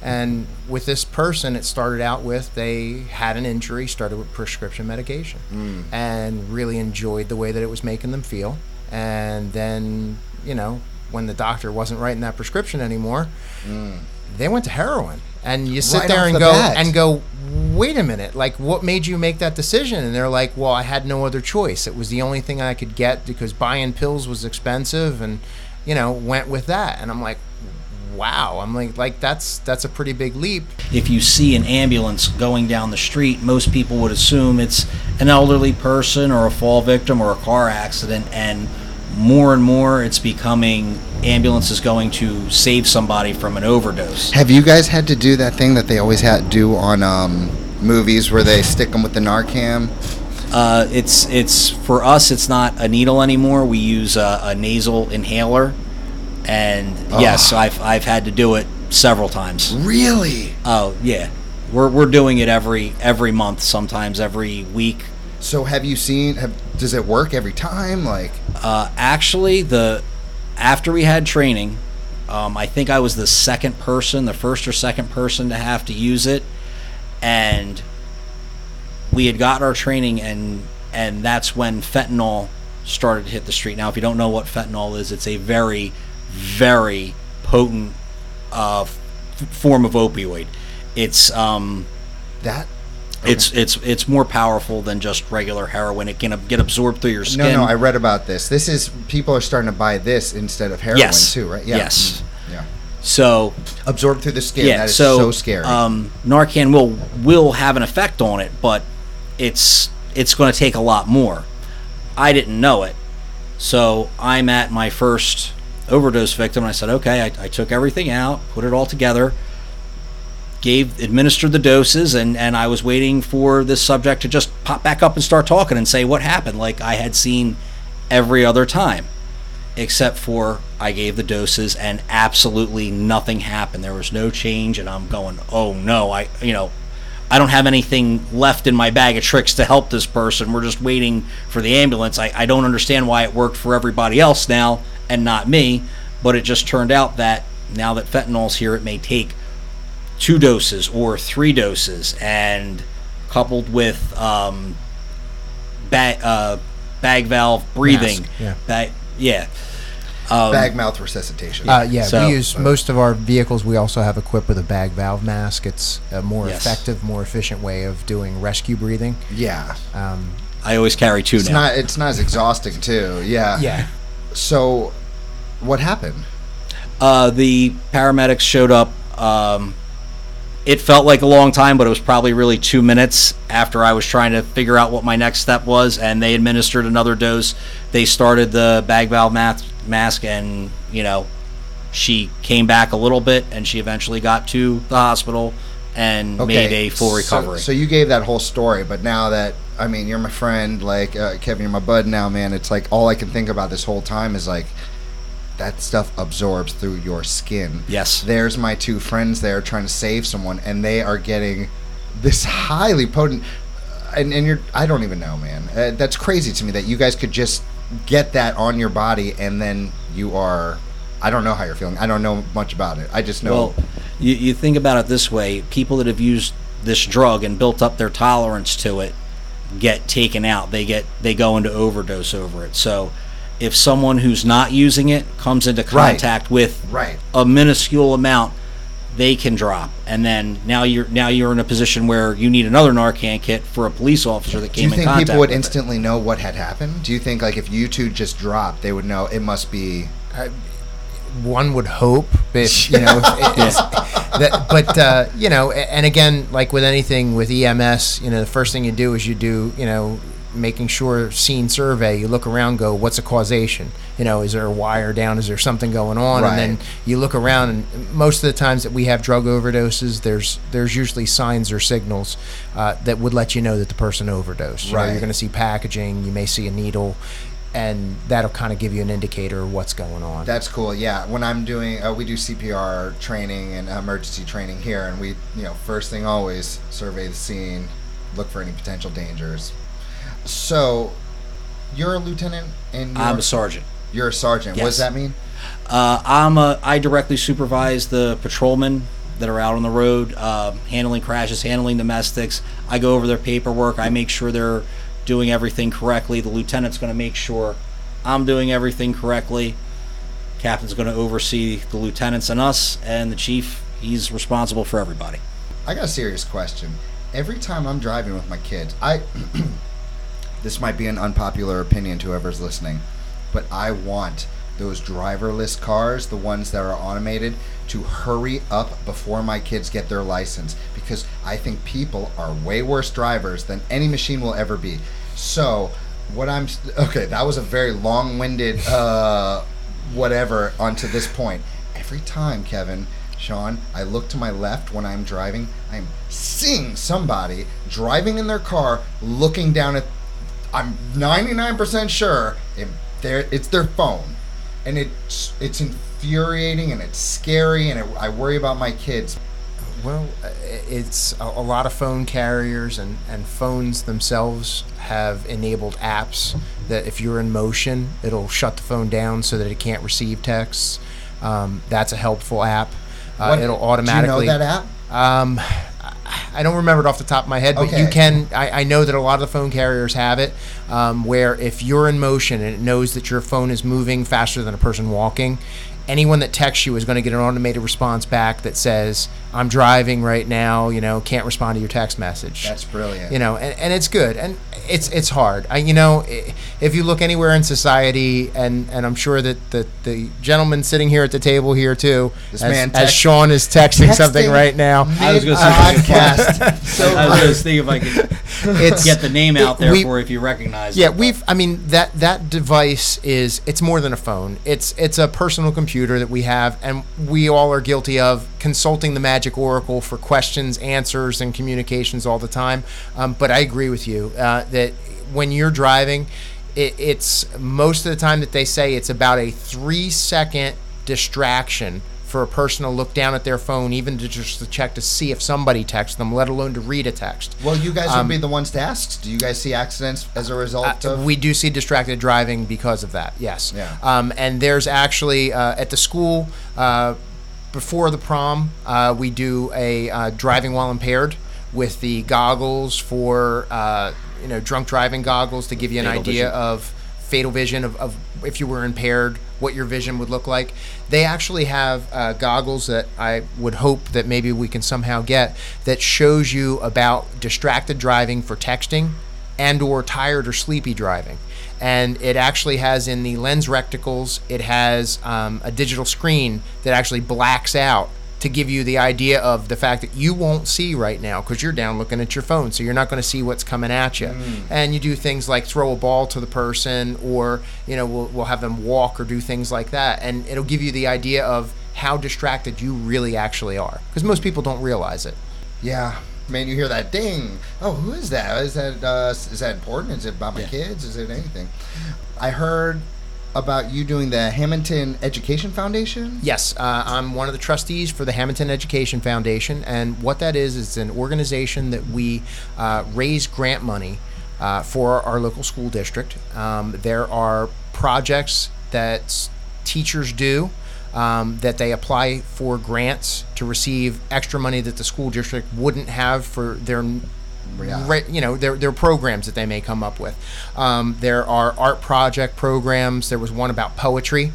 And with this person, it started out with they had an injury, started with prescription medication, mm. and really enjoyed the way that it was making them feel. And then, you know, when the doctor wasn't writing that prescription anymore, mm. they went to heroin. And you sit right there and the go bat. and go, wait a minute, like what made you make that decision? And they're like, well, I had no other choice. It was the only thing I could get because buying pills was expensive, and you know, went with that. And I'm like, wow i'm like like that's that's a pretty big leap if you see an ambulance going down the street most people would assume it's an elderly person or a fall victim or a car accident and more and more it's becoming ambulances going to save somebody from an overdose have you guys had to do that thing that they always had to do on um, movies where they stick them with the narcan uh, it's it's for us it's not a needle anymore we use a, a nasal inhaler and oh. yes, I've I've had to do it several times. Really? Oh yeah, we're we're doing it every every month, sometimes every week. So have you seen? Have, does it work every time? Like, uh, actually, the after we had training, um, I think I was the second person, the first or second person to have to use it, and we had got our training, and and that's when fentanyl started to hit the street. Now, if you don't know what fentanyl is, it's a very very potent uh, f- form of opioid. It's um, that Okay. It's it's it's more powerful than just regular heroin. It can get absorbed through your skin. No, no, I read about this. This is people are starting to buy this instead of heroin yes. too, right? Yeah. Yes. Mm, yeah. So absorbed through the skin. Yeah. That is so, so scary. Um, Narcan will will have an effect on it, but it's it's going to take a lot more. I didn't know it, so I'm at my first overdose victim. And I said, okay, I, I took everything out, put it all together, gave administered the doses, and and I was waiting for this subject to just pop back up and start talking and say what happened, like I had seen every other time, except for I gave the doses and absolutely nothing happened. There was no change, and I'm going, oh no, I you know. I don't have anything left in my bag of tricks to help this person. We're just waiting for the ambulance. I, I don't understand why it worked for everybody else now and not me. But it just turned out that now that fentanyl's here, it may take two doses or three doses, and coupled with um, bag, uh, bag valve breathing, Mask, yeah, bag, yeah. Um, bag mouth resuscitation. Uh, yeah, so, we use most of our vehicles. We also have equipped with a bag valve mask. It's a more yes. effective, more efficient way of doing rescue breathing. Yeah. Um, I always carry two it's now. Not, it's not as exhausting too. Yeah. Yeah. So what happened? Uh, the paramedics showed up um, it felt like a long time, but it was probably really two minutes after I was trying to figure out what my next step was, and they administered another dose. They started the bag valve mask, and you know, she came back a little bit, and she eventually got to the hospital and okay. made a full recovery. So, so, you gave that whole story, but now that I mean, you're my friend, like uh, Kevin, you're my bud now, man. It's like all I can think about this whole time is like that stuff absorbs through your skin. Yes. There's my two friends there trying to save someone, and they are getting this highly potent. And, and you're, I don't even know, man. Uh, that's crazy to me that you guys could just get that on your body, and then you are. I don't know how you're feeling. I don't know much about it. I just know. Well, you, you think about it this way: people that have used this drug and built up their tolerance to it get taken out. They get they go into overdose over it. So if someone who's not using it comes into contact right. with right. a minuscule amount, they can drop. And then now you're now you're in a position where you need another Narcan kit for a police officer that came in contact. Do you think people would it. instantly know what had happened? Do you think like if you two just dropped, they would know it must be? Uh, one would hope, if, you know, that, but uh, you know, and again, like with anything with EMS, you know, the first thing you do is you do, you know, making sure scene survey you look around go what's the causation you know is there a wire down is there something going on right. and then you look around and most of the times that we have drug overdoses there's there's usually signs or signals uh, that would let you know that the person overdosed you right. know, you're going to see packaging you may see a needle and that'll kind of give you an indicator of what's going on. That's cool. Yeah, when I'm doing, uh, we do CPR training and emergency training here, and we, you know, first thing always survey the scene, look for any potential dangers, so, you're a lieutenant, and I'm a sergeant. You're a sergeant. Yes. What does that mean? Uh, I'm a. I directly supervise the patrolmen that are out on the road, uh, handling crashes, handling domestics. I go over their paperwork. I make sure they're doing everything correctly. The lieutenant's going to make sure I'm doing everything correctly. Captain's going to oversee the lieutenants and us, and the chief. He's responsible for everybody. I got a serious question. Every time I'm driving with my kids, I this might be an unpopular opinion to whoever's listening, but I want those driverless cars, the ones that are automated, to hurry up before my kids get their license because I think people are way worse drivers than any machine will ever be. So, what I'm okay, that was a very long-winded uh, whatever onto this point. Every time, Kevin, Sean, I look to my left when I'm driving, I'm seeing somebody driving in their car looking down at I'm 99% sure if it's their phone, and it's it's infuriating and it's scary, and it, I worry about my kids. Well, it's a, a, lot of phone carriers and, and phones themselves have enabled apps that if you're in motion, it'll shut the phone down so that it can't receive texts. Um, that's a helpful app. Uh, what, it'll automatically. Do you know that app? Um, I don't remember it off the top of my head, but okay. you can. I, I, know that a lot of the phone carriers have it, um, where if you're in motion and it knows that your phone is moving faster than a person walking, anyone that texts you is going to get an automated response back that says, "I'm driving right now. You know, can't respond to your text message." That's brilliant. You know, and, and it's good, and it's it's hard. I, you know, if you look anywhere in society, and and I'm sure that the the gentleman sitting here at the table here too, this as, man text, as Sean is texting, texting something right now. I was going to say so I was going to see if I could it's, get the name out there we, for if you recognize. It. Yeah, it, we've. I mean that that device is it's more than a phone. It's it's a personal computer that we have, and we all are guilty of consulting the magic oracle for questions, answers, and communications all the time. Um, but I agree with you uh, that when you're driving, it, it's most of the time that they say it's about a three second distraction for a person to look down at their phone, even to just to check to see if somebody texts them, let alone to read a text. Well, you guys um, would be the ones to ask. Do you guys see accidents as a result uh, of? We do see distracted driving because of that. Yes. Yeah. Um, and there's actually uh, at the school. Uh, before the prom, uh, we do a uh, driving while impaired with the goggles for uh, you know drunk driving goggles to give you an fatal idea vision. of fatal vision of, of, if you were impaired what your vision would look like they actually have uh, goggles that i would hope that maybe we can somehow get that shows you about distracted driving for texting and or tired or sleepy driving and it actually has in the lens reticles it has um, a digital screen that actually blacks out to give you the idea of the fact that you won't see right now because you're down looking at your phone, so you're not going to see what's coming at you. Mm. And you do things like throw a ball to the person, or you know, we'll, we'll have them walk or do things like that, and it'll give you the idea of how distracted you really actually are because most people don't realize it. Yeah, man, you hear that ding. Oh, who is that? Is that uh, is that important? Is it about my yeah. kids? Is it anything? I heard about you doing the Hammonton Education Foundation? Yes, uh, I'm one of the trustees for the Hammonton Education Foundation, and what that is is an organization that we uh, raise grant money uh, for our local school district. Um, there are projects that teachers do. Um, that they apply for grants to receive extra money that the school district wouldn't have for their yeah. you know, there are programs that they may come up with. Um, there are art project programs. There was one about poetry,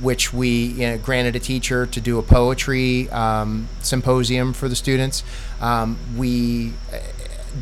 which we you know, granted a teacher to do a poetry um, symposium for the students. Um, we uh,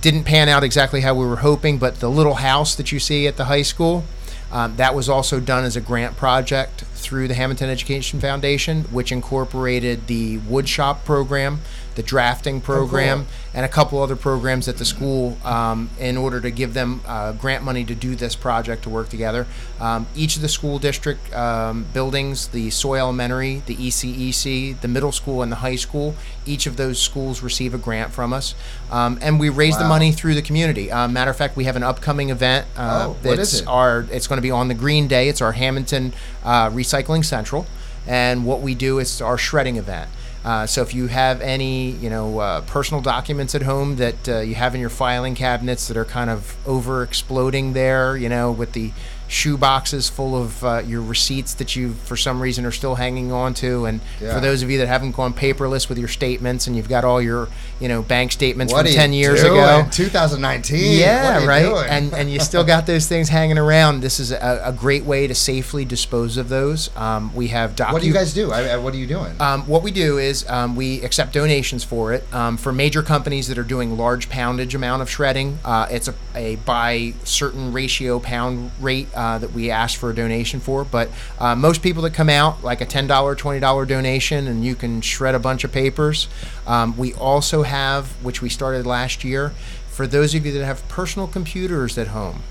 didn't pan out exactly how we were hoping, but the little house that you see at the high school, um, that was also done as a grant project through the Hammonton Education Foundation, which incorporated the woodshop program the drafting program, oh, cool. and a couple other programs at the school um, in order to give them uh, grant money to do this project to work together. Um, each of the school district um, buildings, the Sooy Elementary, the ECEC, the middle school, and the high school, each of those schools receive a grant from us, um, and we raise wow. the money through the community. Uh, matter of fact, we have an upcoming event. Uh, oh, what is it? Our it's going to be on the Green Day. It's our Hammonton uh, Recycling Central, and what we do is our shredding event. Uh, so if you have any, you know, uh, personal documents at home that uh, you have in your filing cabinets that are kind of over exploding there, you know, with the shoe boxes full of uh, your receipts that you, for some reason, are still hanging on to. And yeah. for those of you that haven't gone paperless with your statements and you've got all your, you know, bank statements what from 10 years ago. 2019. Yeah, right. And, and you still got those things hanging around. This is a, a great way to safely dispose of those. Um, we have docu- What do you guys do? I, I, what are you doing? Um, what we do is um, we accept donations for it. Um, for major companies that are doing large poundage amount of shredding, uh, it's a, a by certain ratio pound rate uh, that we ask for a donation for. But uh, most people that come out, like a $10, $20 donation, and you can shred a bunch of papers. Um, we also have, which we started last year, for those of you that have personal computers at home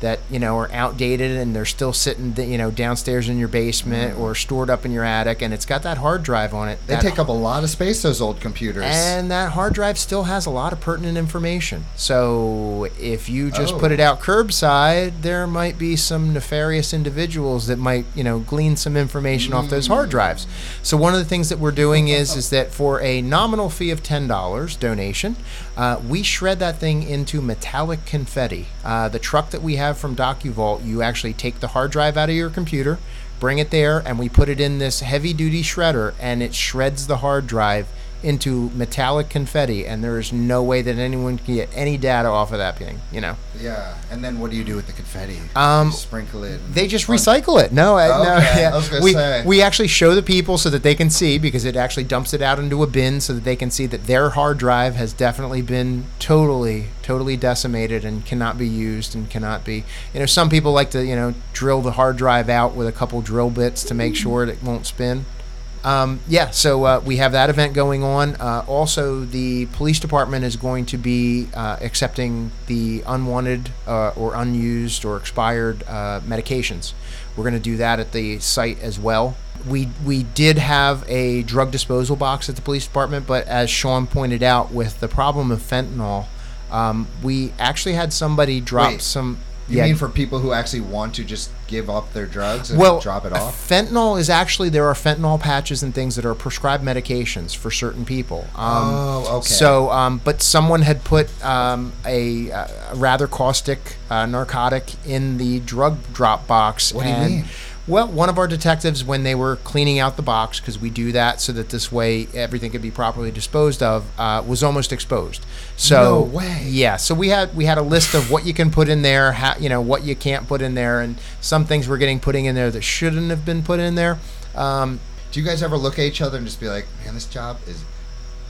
that you know are outdated and they're still sitting you know downstairs in your basement mm. or stored up in your attic and it's got that hard drive on it they take up a lot of space those old computers and that hard drive still has a lot of pertinent information so if you just oh. put it out curbside there might be some nefarious individuals that might you know glean some information mm. off those hard drives so one of the things that we're doing is is that for a nominal fee of $10 donation uh, we shred that thing into metallic confetti uh, the truck that we have have from DocuVault, you actually take the hard drive out of your computer, bring it there, and we put it in this heavy duty shredder, and it shreds the hard drive into metallic confetti, and there is no way that anyone can get any data off of that thing. You know. Yeah, and then what do you do with the confetti? Um, sprinkle it. They just recycle it. No, I, no. Yeah. We say. we actually show the people so that they can see because it actually dumps it out into a bin so that they can see that their hard drive has definitely been totally totally decimated and cannot be used and cannot be. You know, some people like to you know drill the hard drive out with a couple drill bits to make sure it won't spin. Um, yeah, so uh, we have that event going on. Uh, also, the police department is going to be uh, accepting the unwanted uh, or unused or expired uh, medications. We're going to do that at the site as well. We we did have a drug disposal box at the police department, but as Sean pointed out, with the problem of fentanyl, um, we actually had somebody drop Wait. some you yeah. mean for people who actually want to just give up their drugs and well, drop it off? Fentanyl is actually there are fentanyl patches and things that are prescribed medications for certain people. Um, oh, okay. So, um, but someone had put um, a, a, rather caustic uh, narcotic in the drug drop box. What do you mean? Well, one of our detectives, when they were cleaning out the box, because we do that so that this way everything could be properly disposed of, uh, was almost exposed. So no way. Yeah. So we had we had a list of what you can put in there, how, you know, what you can't put in there, and some things we're getting putting in there that shouldn't have been put in there. Um, do you guys ever look at each other and just be like, "Man, this job is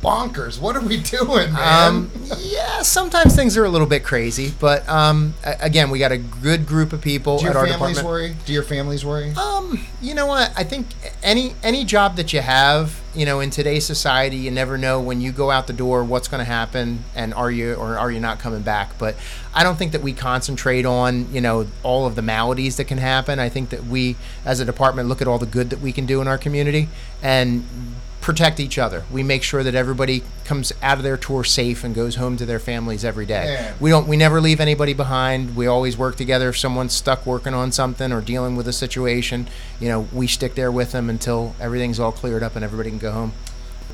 bonkers. What are we doing, man? Um, yeah, sometimes things are a little bit crazy, but um, again, we got a good group of people Do your at our families department. worry? Do your families worry? Um, you know what? I think any any job that you have, you know, in today's society, you never know when you go out the door what's going to happen, and are you or are you not coming back. But I don't think that we concentrate on you know all of the maladies that can happen. I think that we, as a department, look at all the good that we can do in our community and protect each other. We make sure that everybody comes out of their tour safe and goes home to their families every day. Yeah. We don't we never leave anybody behind. We always work together if someone's stuck working on something or dealing with a situation, you know, we stick there with them until everything's all cleared up and everybody can go home.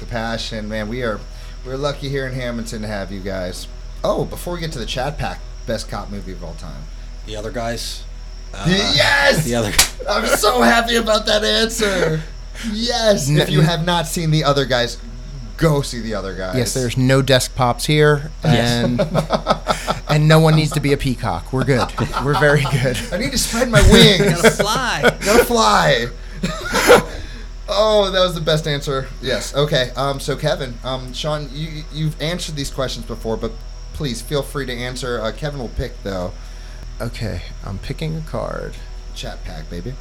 The passion, man. We are we're lucky here in Hammonton to have you guys. Oh, before we get to the Chat Pack best cop movie of all time. The other guys. Uh, yes. The other. I'm so happy about that answer. Yes. N- if you have not seen the other guys, go see the other guys. Yes, there's no desk pops here and and no one needs to be a peacock. We're good. We're very good. I need to spread my wings. Gotta fly. Gotta fly. oh, that was the best answer. Yes. Okay. Um. So Kevin, um, Sean, you you've answered these questions before, but please feel free to answer. Uh, Kevin will pick though. Okay, I'm picking a card. Chat pack, baby.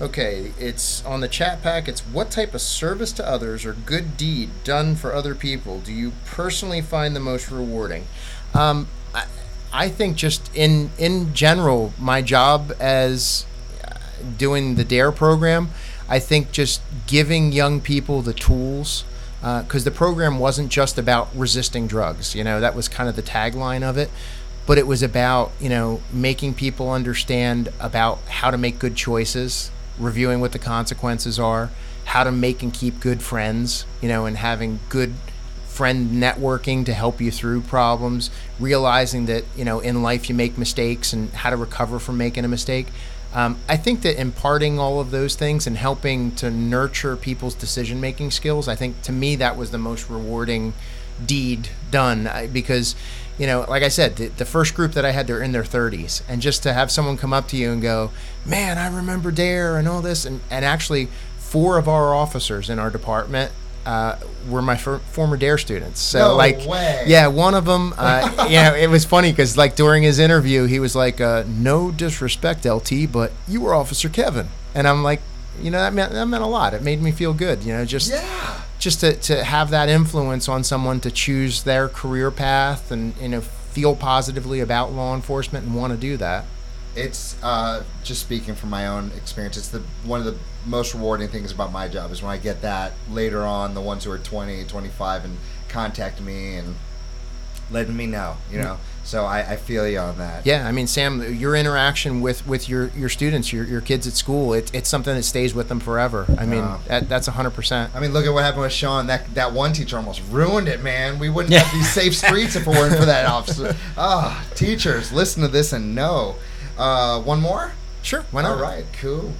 Okay, it's on the chat pack. It's what type of service to others or good deed done for other people do you personally find the most rewarding? Um, I, I think just in in general, my job as uh, doing the DARE program, I think just giving young people the tools because the program wasn't just about resisting drugs. You know, that was kind of the tagline of it but it was about you know making people understand about how to make good choices reviewing what the consequences are how to make and keep good friends you know and having good friend networking to help you through problems realizing that you know in life you make mistakes and how to recover from making a mistake. Um, i think that imparting all of those things and helping to nurture people's decision making skills i think to me that was the most rewarding deed done because you know like i said the, the first group that i had they're in their 30s and just to have someone come up to you and go man i remember DARE and all this and, and actually four of our officers in our department uh, were my for, former DARE students. So No like way. yeah one of them uh, you know it was funny because like during his interview he was like uh, no disrespect lt but you were officer kevin. And i'm like you know that meant that meant a lot it made me feel good you know just Yeah. just to, to have that influence on someone to choose their career path and you know feel positively about law enforcement and want to do that It's uh, just speaking from my own experience. It's the one of the most rewarding things about my job is when I get that later on. The ones who are 20, 25 and contact me and letting me know. You know. So I, I feel you on that. yeah i mean sam your interaction with with your your students your, your kids at school it, it's something that stays with them forever i mean Yeah. that, that's 100% I mean, look at what happened with Sean. That that one teacher almost ruined it, man. We wouldn't have these safe streets if it weren't for that officer. Ah, teachers, listen to this and know. Uh, one more. sure why not All right, cool.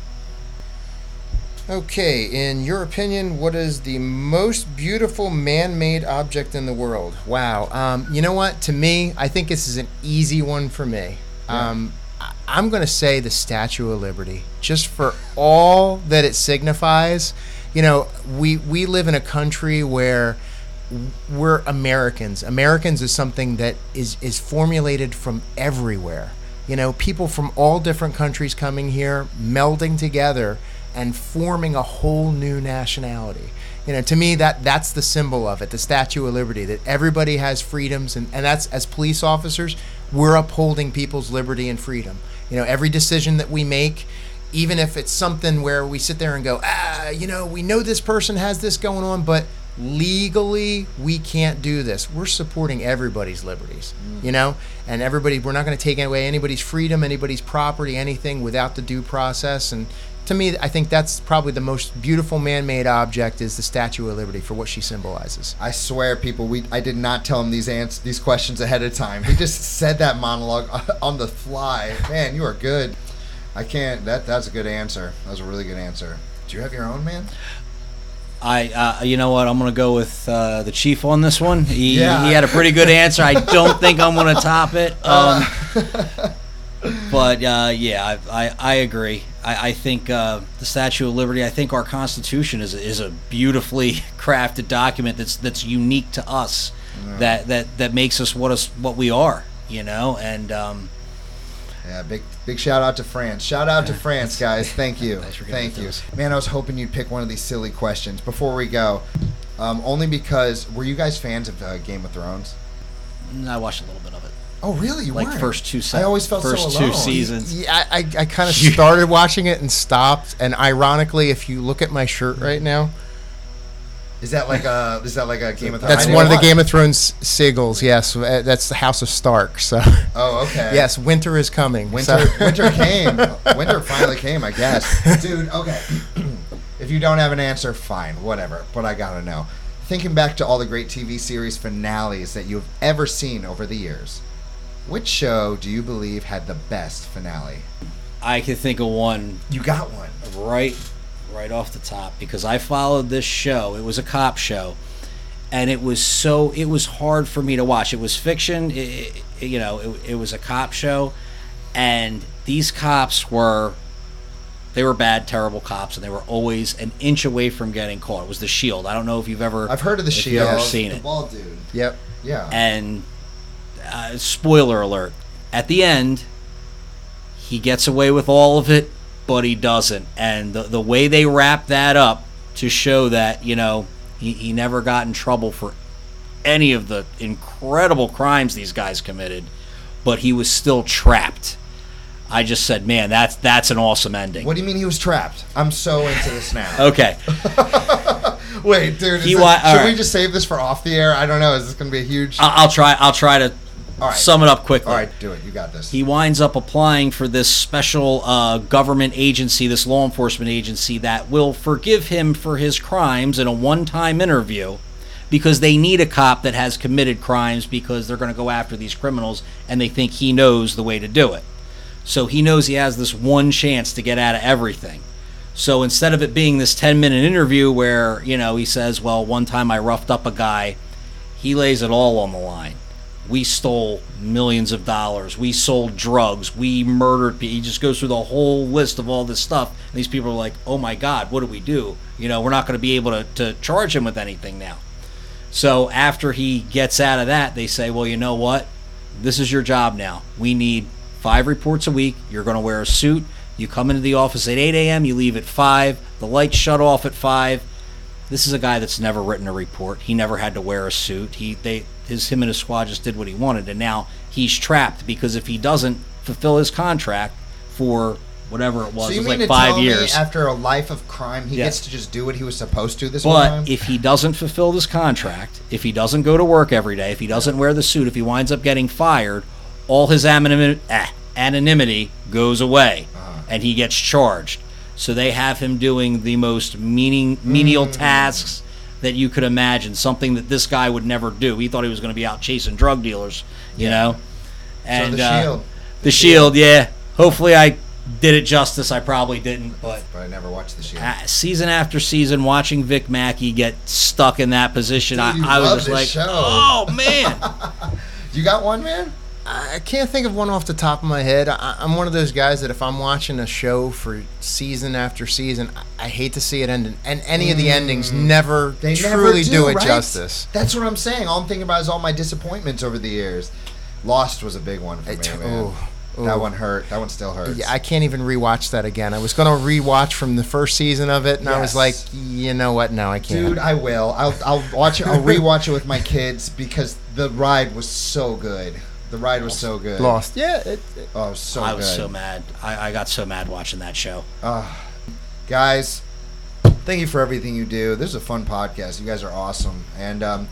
Okay, in your opinion, what is the most beautiful man-made object in the world? Wow. Um, you know what? To me, I think this is an easy one for me. Um, I- I'm going to say the Statue of Liberty, just for all that it signifies. You know, we we live in a country where we're Americans. Americans is something that is is formulated from everywhere. You know, people from all different countries coming here, melding together and forming a whole new nationality. You know, to me that that's the symbol of it, the Statue of Liberty, that everybody has freedoms and, and that's as police officers, we're upholding people's liberty and freedom. You know, every decision that we make, even if it's something where we sit there and go, ah, you know, we know this person has this going on, but legally we can't do this. We're supporting everybody's liberties, you know, and everybody. We're not going to take away anybody's freedom, anybody's property, anything without the due process. And to me, I think that's probably the most beautiful man-made object is the Statue of Liberty for what she symbolizes. I swear, people, we I did not tell him these ans- these questions ahead of time. He just said that monologue on the fly. Man, you are good. I can't. That that's a good answer. That was a really good answer. Do you have your own, man? I, uh, you know what? I'm gonna go with uh, the chief on this one. He, Yeah. he had a pretty good answer. I don't think I'm gonna top it. Um, but uh, yeah, I, I, I agree. I, I think uh, the Statue of Liberty. I think our Constitution is a, is a beautifully crafted document that's that's unique to us. That that that makes us what us what we are. You know, and um, Yeah, big big shout out to France. Shout out to France, guys. Thank you. Thank you. Man, I was hoping you'd pick one of these silly questions before we go. Um, only because were you guys fans of uh, Game of Thrones? Mm, I watched a little bit of it. Oh, really? You like weren't? first two. Se- I always felt first so two seasons. Yeah, I, I, I kind of started watching it and stopped. And ironically, if you look at my shirt right now, Is that like a is that like a Game of Thrones? that's one of the Game of Thrones sigils. Yes, uh, that's the House of Stark. So, Oh, okay. yes, winter is coming. Winter, So- winter came. Winter finally came, I guess. Dude, okay. if you don't have an answer, fine, whatever. But I gotta know. Thinking back to all the great TV series finales that you've ever seen over the years, which show do you believe had the best finale? I can think of one You got one. right right off the top because I followed this show. It was a cop show, and it was so it was hard for me to watch. It was fiction, it, it- you know. It, it was a cop show, and these cops were they were bad, terrible cops, and they were always an inch away from getting caught. It was The Shield. I don't know if you've ever I've heard of the Shield. You've ever seen the it? bald dude. Yep. Yeah. And uh, spoiler alert: at the end, he gets away with all of it, but he doesn't. And the the way they wrap that up to show that you know he, he never got in trouble for any of the incredible crimes these guys committed, but he was still trapped. I just said, man, that's that's an awesome ending. what do you mean he was trapped? I'm so into this now. Okay, Wait, dude. This- wa- should all we just save this for off the air? I don't know. Is this going to be a huge? I- I'll try. I'll try to right. sum it up quickly. All right, do it. You got this. he winds up applying for this special uh, government agency, this law enforcement agency that will forgive him for his crimes in a one time interview because they need a cop that has committed crimes because they're going to go after these criminals and they think he knows the way to do it. So he knows he has this one chance to get out of everything. So instead of it being this 10 minute interview where, you know, he says, well, one time I roughed up a guy, he lays it all on the line. We stole millions of dollars. We sold drugs. We murdered people. He just goes through the whole list of all this stuff. And these people are like, oh my God, what do we do? You know, we're not going to be able to, to charge him with anything now. So after he gets out of that, they say, well, you know what? This is your job now. We need five reports a week. You're going to wear a suit. You come into the office at 8 a.m., you leave at 5. The lights shut off at 5. This is a guy that's never written a report. He never had to wear a suit. He they his him and his squad just did what he wanted and now he's trapped because if he doesn't fulfill his contract for whatever it was, so it was mean like to 5 tell years. me after a life of crime, he Yeah. gets to just do what he was supposed to this whole time? But if he doesn't fulfill this contract, if he doesn't go to work every day, if he doesn't wear the suit, if he winds up getting fired, all his anonymity, ah, anonymity goes away, Uh-huh. and he gets charged. So they have him doing the most meaning, menial Hmm. tasks that you could imagine. Something that this guy would never do. He thought he was going to be out chasing drug dealers, you know. And the uh, Shield. the shield, yeah. Hopefully, I did it justice. I probably didn't, but but I never watched the Shield. uh, season after season, watching Vic Mackey get stuck in that position, Dude, I, I was just like, show. "Oh man!" You got one, man? I can't think of one off the top of my head. I, I'm one of those guys that if I'm watching a show for season after season, I, I hate to see it end. And any of the mm. endings never They truly never do, it right? justice. That's what I'm saying. All I'm thinking about is all my disappointments over the years. Lost was a big one for me, man. ooh, That one hurt. That one still hurts. Yeah, I can't even rewatch that again. I was going to rewatch from the first season of it, and I was like, you know what? No, I can't. Dude, I will. I'll, I'll watch it. I'll rewatch it with my kids because the ride was so good. The ride was so good. Lost. Yeah. It, it- Oh, it was so I good. was so mad. I, I got so mad watching that show. guys thank you for everything you do this is a fun podcast you guys are awesome and um,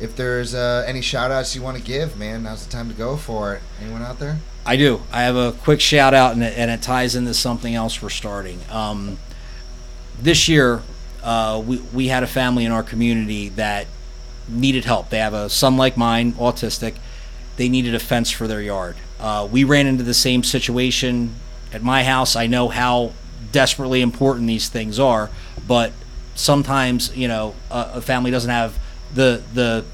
if there's uh, any shout outs you want to give man now's the time to go for it anyone out there I do. I have a quick shout out, and it, and it ties into something else we're starting. Um, this year, uh, we we had a family in our community that needed help. They have a son like mine, autistic. They needed a fence for their yard. Uh, we ran into the same situation at my house. I know how desperately important these things are, but sometimes you know a, a family doesn't have the the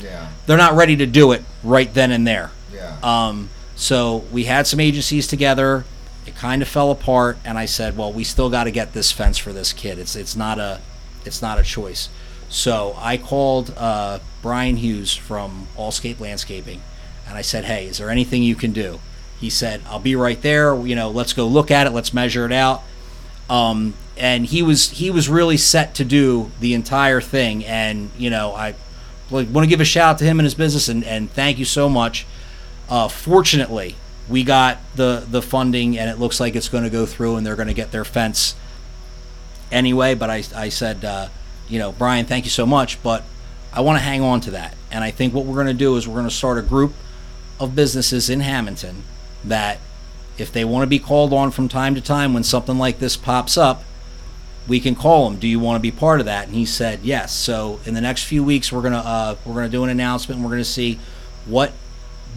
yeah they're not ready to do it right then and there. yeah Um, so we had some agencies together. It kind of fell apart, and I said, "Well, we still got to get this fence for this kid. It's it's not a it's not a choice." So I called uh, Brian Hughes from Allscape Landscaping, and I said, "Hey, is there anything you can do?" He said, "I'll be right there. You know, let's go look at it. Let's measure it out." Um, and he was he was really set to do the entire thing. And you know, I want to give a shout out to him and his business, and, and thank you so much. Uh, fortunately, we got the the funding, and it looks like it's going to go through, and they're going to get their fence anyway. But I I said, uh, you know, Brian, thank you so much, but I want to hang on to that. And I think what we're going to do is we're going to start a group of businesses in Hammonton that if they want to be called on from time to time when something like this pops up, we can call them. Do you want to be part of that? And he said yes. So in the next few weeks, we're gonna uh, we're gonna do an announcement. We're gonna see what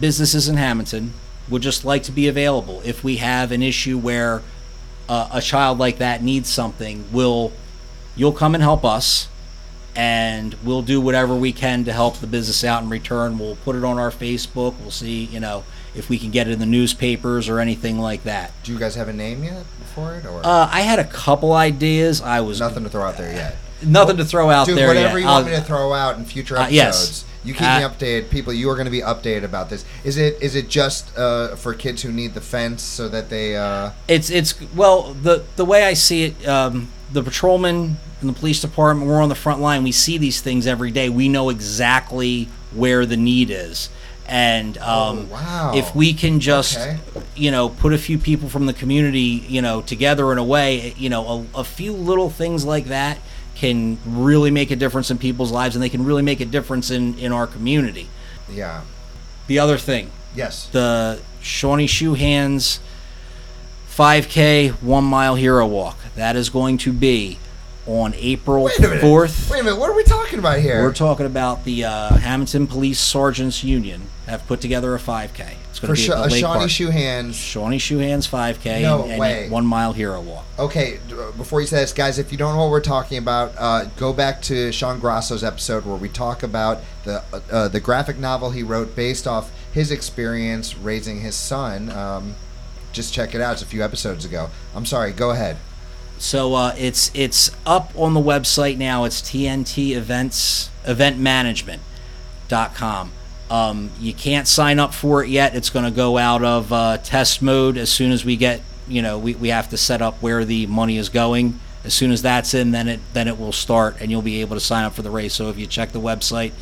businesses in Hammonton would just like to be available. If we have an issue where uh, a child like that needs something, we'll you'll come and help us and we'll do whatever we can to help the business out in return. We'll put it on our Facebook. We'll see, you know, if we can get it in the newspapers or anything like that. Do you guys have a name yet for it? Or Uh, I had a couple ideas. I was nothing to throw out there yet. nothing to throw out Dude, there whatever yet. you want I'll- me to throw out in future Uh, episodes. yes. You keep Uh, me updated. People, you are going to be updated about this. Is it is it just uh, for kids who need the fence so that they? Uh, It's it's well the the way I see it, um, the patrolmen and the police department, we're on the front line. We see these things every day. We know exactly where the need is, and um, Oh, wow. if we can just Okay. you know put a few people from the community you know together in a way, you know, a, a few little things like that can really make a difference in people's lives, and they can really make a difference in in our community. yeah. The other thing, Yes. the Shawnee Shoe Hands 5K one mile hero walk. That is going to be on April Wait 4th. Wait a minute. What are we talking about here? We're talking about the uh, Hammonton Police Sergeants Union have put together a 5K. It's going to be at a Shawnee Park. Shawnee Shoe 5K No and, and way. a one mile hero walk. Okay, uh, before you say this, guys, if you don't know what we're talking about, uh, go back to Sean Grasso's episode where we talk about the uh, uh, the graphic novel he wrote based off his experience raising his son. Um, just check it out; it's a few episodes ago. I'm sorry. Go ahead. So uh, it's it's up on the website now. It's TNT Events Event Management.com. Um, you can't sign up for it yet. It's going to go out of uh, test mode as soon as we get you know we, we have to set up where the money is going. As soon as that's in, then it then it will start, and you'll be able to sign up for the race. So if you check the website,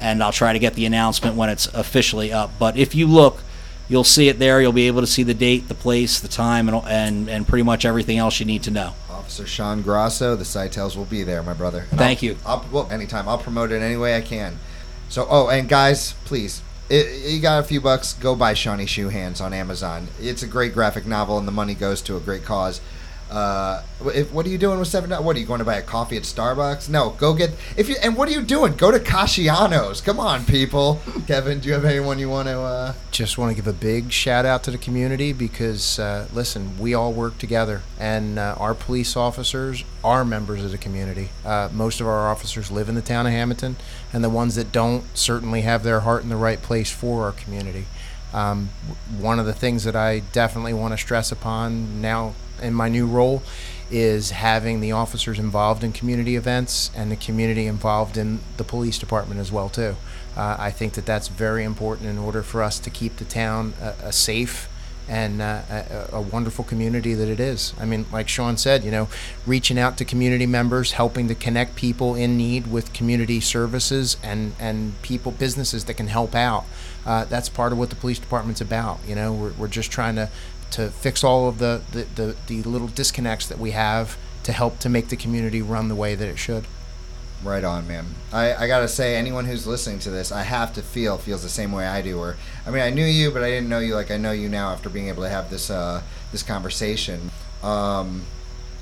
and I'll try to get the announcement when it's officially up. But if you look, you'll see it there. You'll be able to see the date, the place, the time, and and, and pretty much everything else you need to know. Officer Sean Grasso, the Sightels will be there, my brother. And Thank I'll- you. I'll, well, anytime. I'll promote it any way I can. So, oh, and guys, please, i you got a few bucks, go buy Shawnee Shoe Hands on Amazon. It's a great graphic novel, and the money goes to a great cause. Uh, if, what are you doing with seven dollars? What are you going to buy a coffee at Starbucks? No, go get if you. And what are you doing? Go to Casciano's. Come on, people. Kevin, do you have anyone you want to? Uh, just want to give a big shout out to the community because uh, listen we all work together and uh, our police officers are members of the community uh, most of our officers live in the town of Hammonton and the ones that don't certainly have their heart in the right place for our community um, one of the things that i definitely want to stress upon now in my new role is having the officers involved in community events and the community involved in the police department as well too uh, I think that that's very important in order for us to keep the town a, a safe and uh, a, a wonderful community that it is. I mean, like Sean said, you know, reaching out to community members, helping to connect people in need with community services and, and people, businesses that can help out. Uh, that's part of what the police department's about. You know, we're, we're just trying to, to fix all of the, the, the, the little disconnects that we have to help to make the community run the way that it should. Right on, man. I, I gotta say, anyone who's listening to this, I have to feel feels the same way I do. Or, I mean, I knew you, but I didn't know you like I know you now after being able to have this uh, this conversation. Um,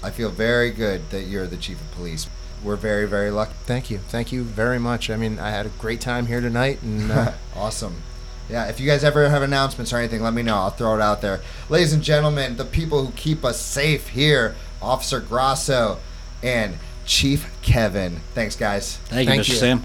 I feel very good that you're the chief of police. We're very very lucky. Thank you. Thank you very much. I mean, I had a great time here tonight, and uh, awesome. Yeah, if you guys ever have announcements or anything, let me know. I'll throw it out there. Ladies and gentlemen, the people who keep us safe here, Officer Grasso and Chief Kevin. Thanks, guys. Thank you, Thank Mr. you. Sam.